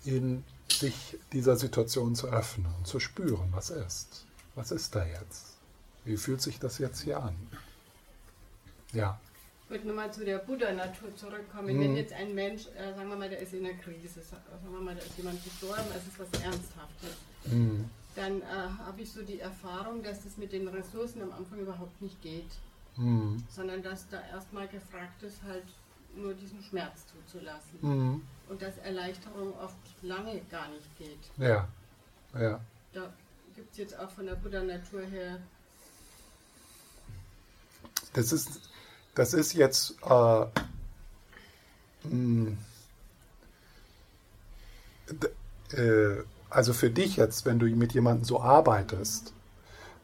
in sich dieser Situation zu öffnen und zu spüren, was ist. Was ist da jetzt? Wie fühlt sich das jetzt hier an? Ja. Ich würde nochmal zu der Buddha-Natur zurückkommen. Mhm. Wenn jetzt ein Mensch, äh, sagen wir mal, der ist in einer Krise, sagen wir mal, da ist jemand gestorben, es ist was Ernsthaftes, mhm. Dann äh, habe ich so die Erfahrung, dass das mit den Ressourcen am Anfang überhaupt nicht geht mhm. sondern dass da erstmal gefragt ist, halt nur diesen Schmerz zuzulassen. Mhm. Und dass Erleichterung oft lange gar nicht geht. Ja, ja. Da gibt es jetzt auch von der Buddha-Natur her. Das ist, das ist jetzt. Äh, mh, äh, also für dich jetzt, wenn du mit jemandem so arbeitest,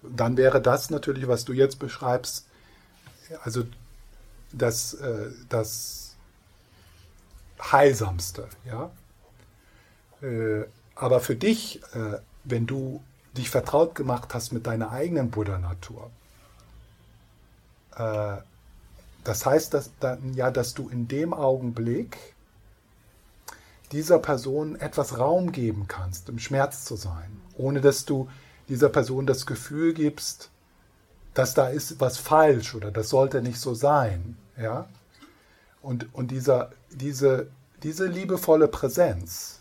dann wäre das natürlich, was du jetzt beschreibst, also das, äh, das Heilsamste, ja. Äh, aber für dich, äh, wenn du dich vertraut gemacht hast mit deiner eigenen Buddha-Natur, das heißt dass, ja, dass du in dem Augenblick dieser Person etwas Raum geben kannst, im Schmerz zu sein, ohne dass du dieser Person das Gefühl gibst, dass da ist was falsch oder das sollte nicht so sein. Ja? Und, und dieser, diese, diese liebevolle Präsenz,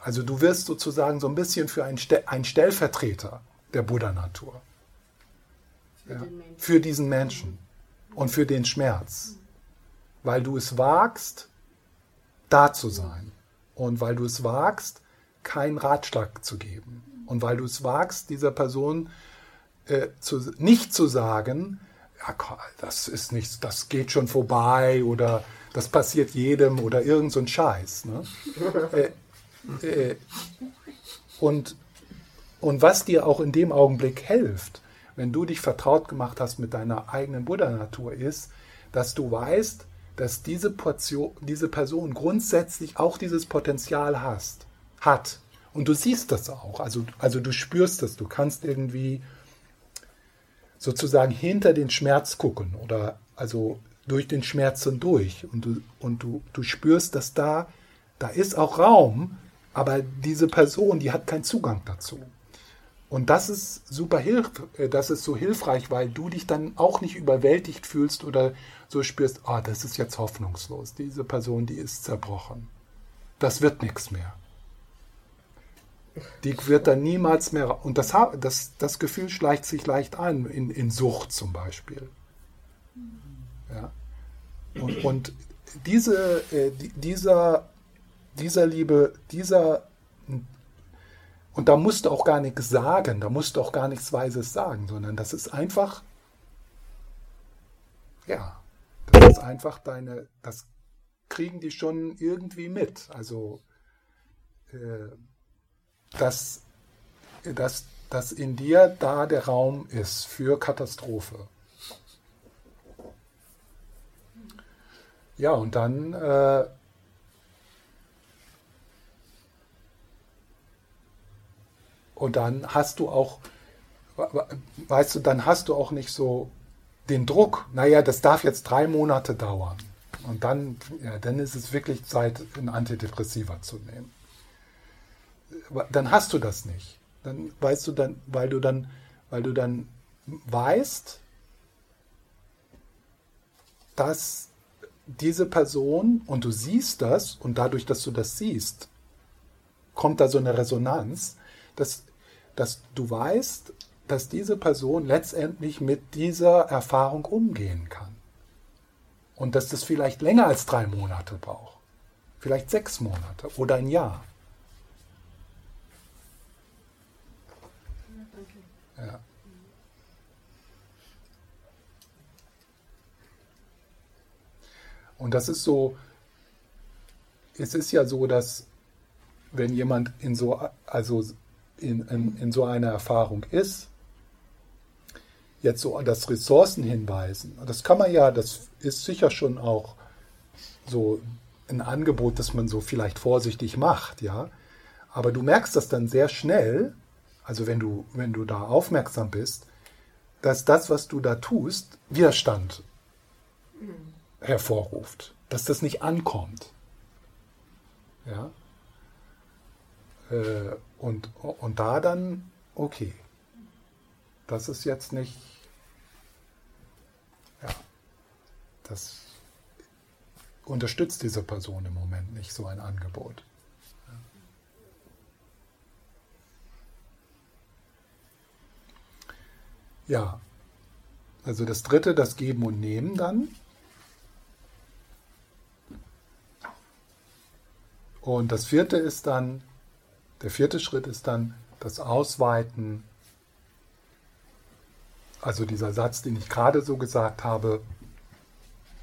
also du wirst sozusagen so ein bisschen für ein, ein Stellvertreter der Buddha-Natur. Für, ja? für diesen Menschen und für den Schmerz. Weil du es wagst, da zu sein. Und weil du es wagst, keinen Ratschlag zu geben. Und weil du es wagst, dieser Person äh, zu, nicht zu sagen, ja, das ist nichts, das geht schon vorbei oder das passiert jedem oder irgend so ein Scheiß. Ne? äh, äh, und, und was dir auch in dem Augenblick hilft, wenn du dich vertraut gemacht hast mit deiner eigenen Buddha-Natur, ist, dass du weißt, dass diese, Portion, diese Person grundsätzlich auch dieses Potenzial hast, hat. Und du siehst das auch. Also, also du spürst das. Du kannst irgendwie sozusagen hinter den Schmerz gucken oder also durch den Schmerz hindurch und du, und du, du spürst, dass da, da ist auch Raum, aber diese Person, die hat keinen Zugang dazu. Und das ist super hilf, äh, das ist so hilfreich, weil du dich dann auch nicht überwältigt fühlst oder so spürst, ah, oh, das ist jetzt hoffnungslos. Diese Person, die ist zerbrochen. Das wird nichts mehr. Die wird dann niemals mehr. Und das, das, das Gefühl schleicht sich leicht ein, in, in Sucht zum Beispiel. Ja. Und, und diese, äh, dieser, dieser Liebe, dieser. Und da musst du auch gar nichts sagen, da musst du auch gar nichts Weises sagen, sondern das ist einfach, ja, das ist einfach deine, das kriegen die schon irgendwie mit. Also, äh, dass, dass, dass in dir da der Raum ist für Katastrophe. Ja, und dann äh, und dann hast du auch, weißt du, dann hast du auch nicht so den Druck, naja, das darf jetzt drei Monate dauern. Und dann, ja, dann ist es wirklich Zeit, ein Antidepressiva zu nehmen. Dann hast du das nicht. Dann weißt du dann, weil du dann, weil du dann weißt, dass diese Person und du siehst das und dadurch, dass du das siehst, kommt da so eine Resonanz, dass, dass du weißt, dass diese Person letztendlich mit dieser Erfahrung umgehen kann. Und dass das vielleicht länger als drei Monate braucht. Vielleicht sechs Monate oder ein Jahr. Ja. Und das ist so, es ist ja so, dass wenn jemand in so, also in, in, in so einer Erfahrung ist, jetzt so an das Ressourcen hinweisen. Das kann man ja, das ist sicher schon auch so ein Angebot, das man so vielleicht vorsichtig macht, ja. Aber du merkst das dann sehr schnell, also wenn du, wenn du da aufmerksam bist, dass das, was du da tust, Widerstand hervorruft, dass das nicht ankommt. Ja. Äh, und, und da dann, okay, das ist jetzt nicht das unterstützt diese Person im Moment nicht, so ein Angebot. Ja, also das dritte, das Geben und Nehmen dann. Und das vierte ist dann, der vierte Schritt ist dann das Ausweiten, also dieser Satz, den ich gerade so gesagt habe,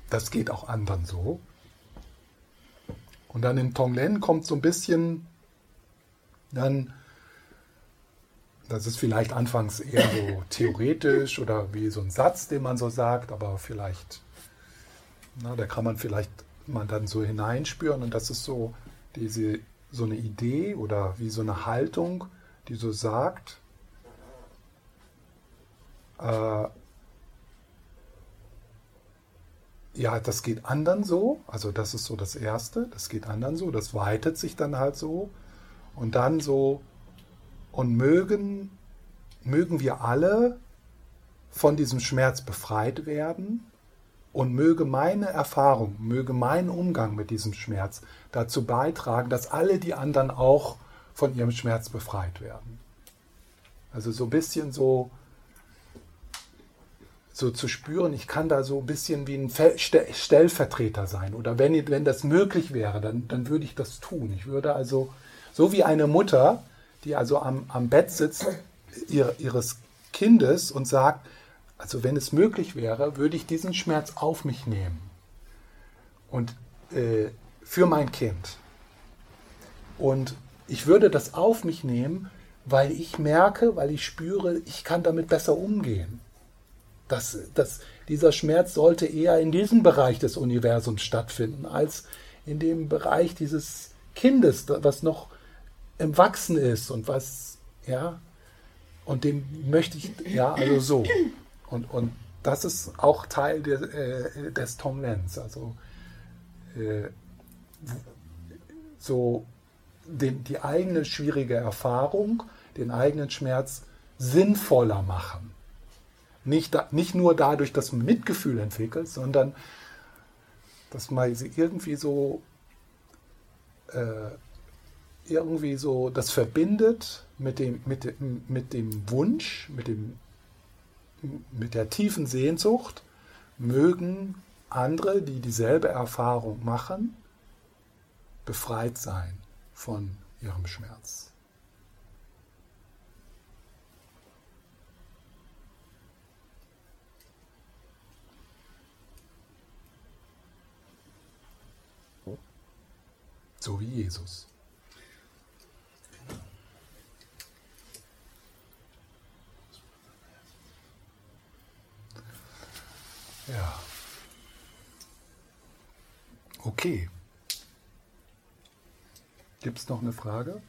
das geht auch anderen so. Und dann in Tonglen kommt so ein bisschen dann, das ist vielleicht anfangs eher so theoretisch oder wie so ein Satz, den man so sagt, aber vielleicht, na, da kann man vielleicht man dann so hineinspüren und das ist so diese, so eine Idee oder wie so eine Haltung, die so sagt, äh, ja, das geht anderen so, also das ist so das Erste, das geht anderen so, das weitet sich dann halt so. Und dann so, und mögen, mögen wir alle von diesem Schmerz befreit werden? Und möge meine Erfahrung, möge mein Umgang mit diesem Schmerz dazu beitragen, dass alle die anderen auch von ihrem Schmerz befreit werden. Also so ein bisschen so, so zu spüren, ich kann da so ein bisschen wie ein Stellvertreter sein. Oder wenn, wenn das möglich wäre, dann, dann würde ich das tun. Ich würde also, so wie eine Mutter, die also am, am Bett sitzt ihr, ihres Kindes und sagt, also wenn es möglich wäre, würde ich diesen Schmerz auf mich nehmen. Und äh, für mein Kind. Und ich würde das auf mich nehmen, weil ich merke, weil ich spüre, ich kann damit besser umgehen. Das, das, dieser Schmerz sollte eher in diesem Bereich des Universums stattfinden, als in dem Bereich dieses Kindes, was noch im Wachsen ist und was, ja, und dem möchte ich, ja, also so. Und, und das ist auch Teil der, äh, des Tom Lenz, also äh, so den, die eigene schwierige Erfahrung, den eigenen Schmerz sinnvoller machen. Nicht, da, nicht nur dadurch, dass man Mitgefühl entwickelt, sondern dass man sie irgendwie so äh, irgendwie so das verbindet mit dem, mit dem, mit dem Wunsch, mit, dem, mit der tiefen Sehnsucht, mögen andere, die dieselbe Erfahrung machen, befreit sein von ihrem Schmerz. So wie Jesus. Ja. Okay. Gibt es noch eine Frage?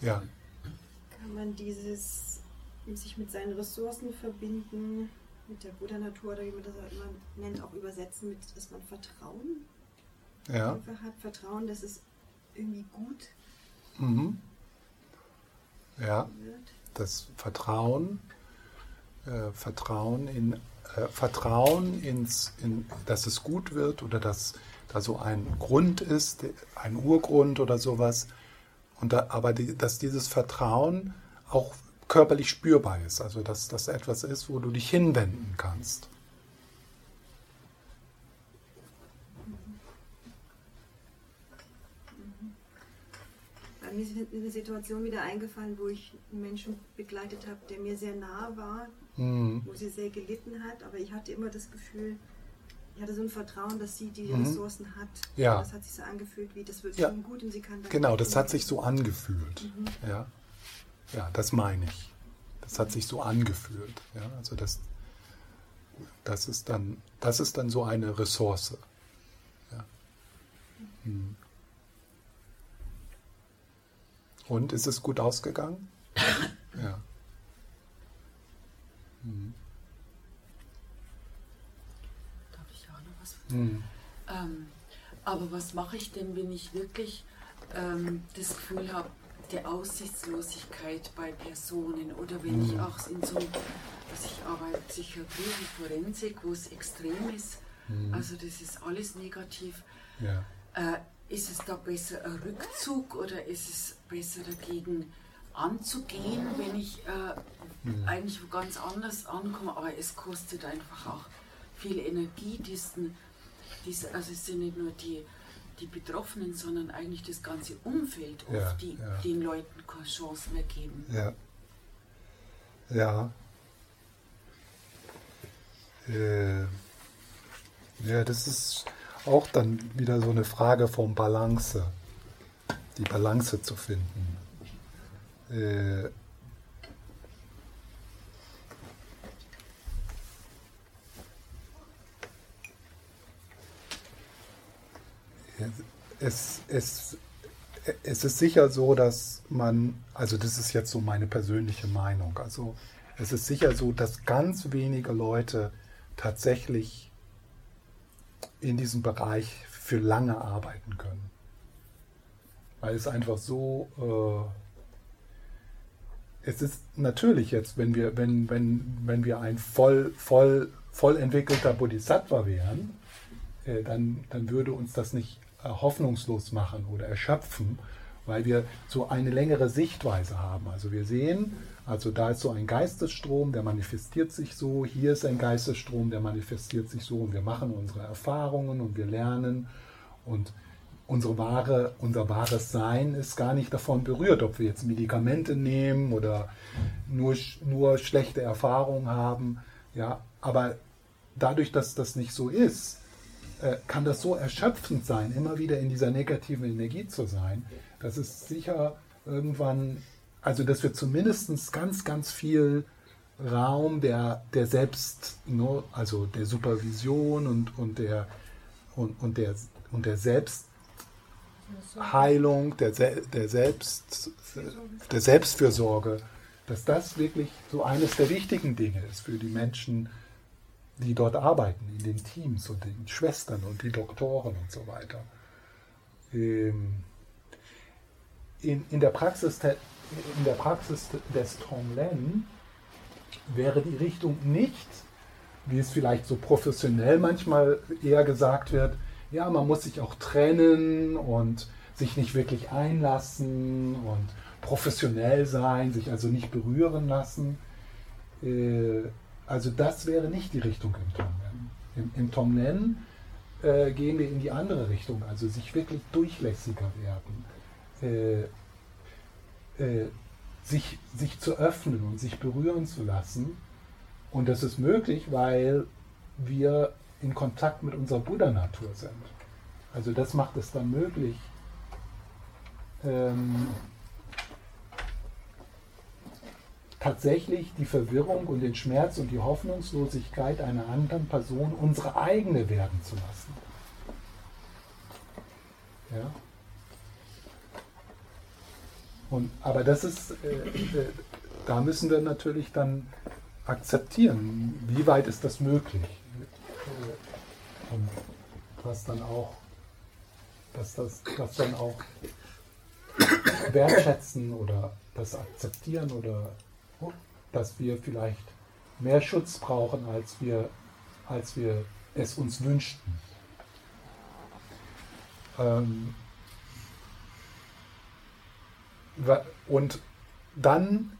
Ja. Kann man dieses sich mit seinen Ressourcen verbinden, mit der Buddha-Natur oder wie man das auch immer nennt, auch übersetzen mit, dass man Vertrauen ja. einfach hat. Vertrauen, dass es irgendwie gut mhm. ja. wird. Das Vertrauen, äh, Vertrauen in äh, Vertrauen ins, in, dass es gut wird oder dass da so ein Grund ist, ein Urgrund oder sowas. Und da, aber die, dass dieses Vertrauen auch körperlich spürbar ist, also dass das etwas ist, wo du dich hinwenden kannst. Mir ist eine Situation wieder eingefallen, wo ich einen Menschen begleitet habe, der mir sehr nah war, mhm. wo sie sehr gelitten hat, aber ich hatte immer das Gefühl, ich hatte so ein Vertrauen, dass sie die mhm. Ressourcen hat. Ja. Das hat sich so angefühlt, wie das wird ja. schon gut und sie kann. Genau, das hat sich so angefühlt. Mhm. Ja. Ja, das meine ich. Das hat sich so angefühlt. Ja, also das, das ist dann, das ist dann so eine Ressource. Ja. Mhm. Und ist es gut ausgegangen? ja. Mhm. Darf ich auch noch was mhm. ähm, aber was mache ich denn, wenn ich wirklich ähm, das Gefühl habe, der Aussichtslosigkeit bei Personen oder wenn mhm. ich auch in so, dass ich arbeite Psychiatrie und Forensik, wo es extrem ist, mhm. also das ist alles negativ. Ja. Äh, ist es da besser ein Rückzug oder ist es besser dagegen anzugehen, wenn ich äh, mhm. eigentlich ganz anders ankomme, aber es kostet einfach auch viel Energie, diesen, diese, also es sind nicht nur die, die Betroffenen, sondern eigentlich das ganze Umfeld, ja, die ja. den Leuten keine Chance mehr geben. Ja. Ja. Äh, ja, das ist auch dann wieder so eine Frage von Balance, die Balance zu finden. Äh, es, es, es ist sicher so, dass man, also das ist jetzt so meine persönliche Meinung, also es ist sicher so, dass ganz wenige Leute tatsächlich in diesem Bereich für lange arbeiten können. Weil es einfach so, äh, es ist natürlich jetzt, wenn wir, wenn, wenn, wenn wir ein voll, voll, voll entwickelter Bodhisattva wären, äh, dann, dann würde uns das nicht hoffnungslos machen oder erschöpfen, weil wir so eine längere Sichtweise haben. Also wir sehen, also da ist so ein Geistesstrom, der manifestiert sich so, hier ist ein Geistesstrom, der manifestiert sich so und wir machen unsere Erfahrungen und wir lernen und unsere wahre, unser wahres Sein ist gar nicht davon berührt, ob wir jetzt Medikamente nehmen oder nur, nur schlechte Erfahrungen haben. Ja, aber dadurch, dass das nicht so ist, äh, kann das so erschöpfend sein, immer wieder in dieser negativen Energie zu sein, dass es sicher irgendwann also dass wir zumindest ganz, ganz viel Raum der, der Selbst, also der Supervision und, und, der, und, und, der, und der Selbstheilung, der, der, Selbst, der Selbstfürsorge, dass das wirklich so eines der wichtigen Dinge ist für die Menschen, die dort arbeiten, in den Teams und den Schwestern und die Doktoren und so weiter. Ähm, in, in der Praxis in der Praxis des Tonglen wäre die Richtung nicht, wie es vielleicht so professionell manchmal eher gesagt wird, ja, man muss sich auch trennen und sich nicht wirklich einlassen und professionell sein, sich also nicht berühren lassen. Äh, also das wäre nicht die Richtung im Tonglen. Im, im Tonglen äh, gehen wir in die andere Richtung, also sich wirklich durchlässiger werden. Äh, äh, sich, sich zu öffnen und sich berühren zu lassen. Und das ist möglich, weil wir in Kontakt mit unserer Buddha-Natur sind. Also das macht es dann möglich, ähm, tatsächlich die Verwirrung und den Schmerz und die Hoffnungslosigkeit einer anderen Person unsere eigene werden zu lassen. Ja? Und, aber das ist, äh, äh, da müssen wir natürlich dann akzeptieren, wie weit ist das möglich. Äh, und was dann auch, dass das, das dann auch wertschätzen oder das akzeptieren oder dass wir vielleicht mehr Schutz brauchen, als wir, als wir es uns wünschten. Ähm und dann,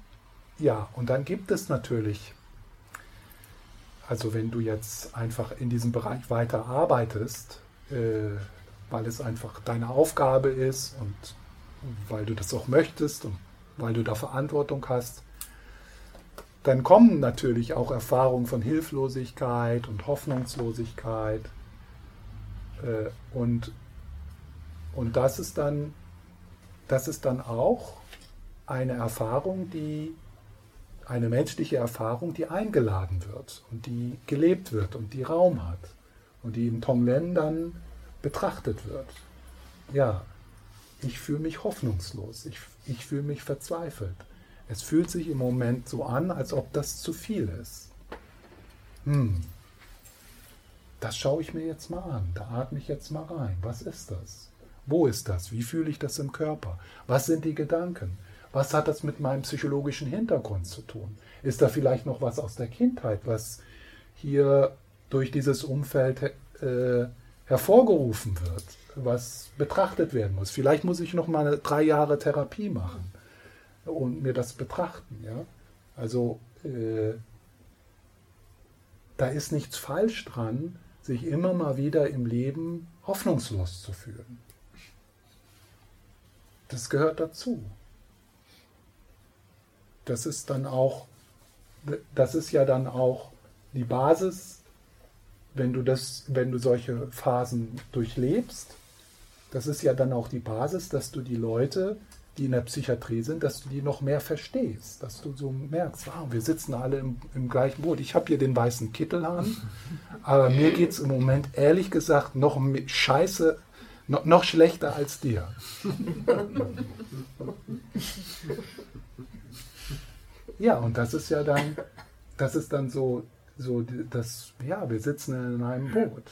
ja, und dann gibt es natürlich, also wenn du jetzt einfach in diesem Bereich weiter arbeitest, äh, weil es einfach deine Aufgabe ist und weil du das auch möchtest und weil du da Verantwortung hast, dann kommen natürlich auch Erfahrungen von Hilflosigkeit und Hoffnungslosigkeit. Äh, und, und das ist dann, das ist dann auch eine Erfahrung, die eine menschliche Erfahrung, die eingeladen wird und die gelebt wird und die Raum hat und die im Tonglen dann betrachtet wird. Ja, ich fühle mich hoffnungslos, ich, ich fühle mich verzweifelt. Es fühlt sich im Moment so an, als ob das zu viel ist. Hm. Das schaue ich mir jetzt mal an. Da atme ich jetzt mal rein. Was ist das? Wo ist das? Wie fühle ich das im Körper? Was sind die Gedanken? Was hat das mit meinem psychologischen Hintergrund zu tun? Ist da vielleicht noch was aus der Kindheit, was hier durch dieses Umfeld äh, hervorgerufen wird, was betrachtet werden muss? Vielleicht muss ich noch mal drei Jahre Therapie machen und mir das betrachten. Ja? Also äh, da ist nichts falsch dran, sich immer mal wieder im Leben hoffnungslos zu fühlen. Das gehört dazu. Das ist dann auch, das ist ja dann auch die Basis, wenn du das, wenn du solche Phasen durchlebst, das ist ja dann auch die Basis, dass du die Leute die in der Psychiatrie sind, dass du die noch mehr verstehst, dass du so merkst, wow, wir sitzen alle im, im gleichen Boot. Ich habe hier den weißen Kittel an, aber mir geht es im Moment ehrlich gesagt noch scheiße, noch, noch schlechter als dir. ja, und das ist ja dann, das ist dann so, so das, ja, wir sitzen in einem Boot.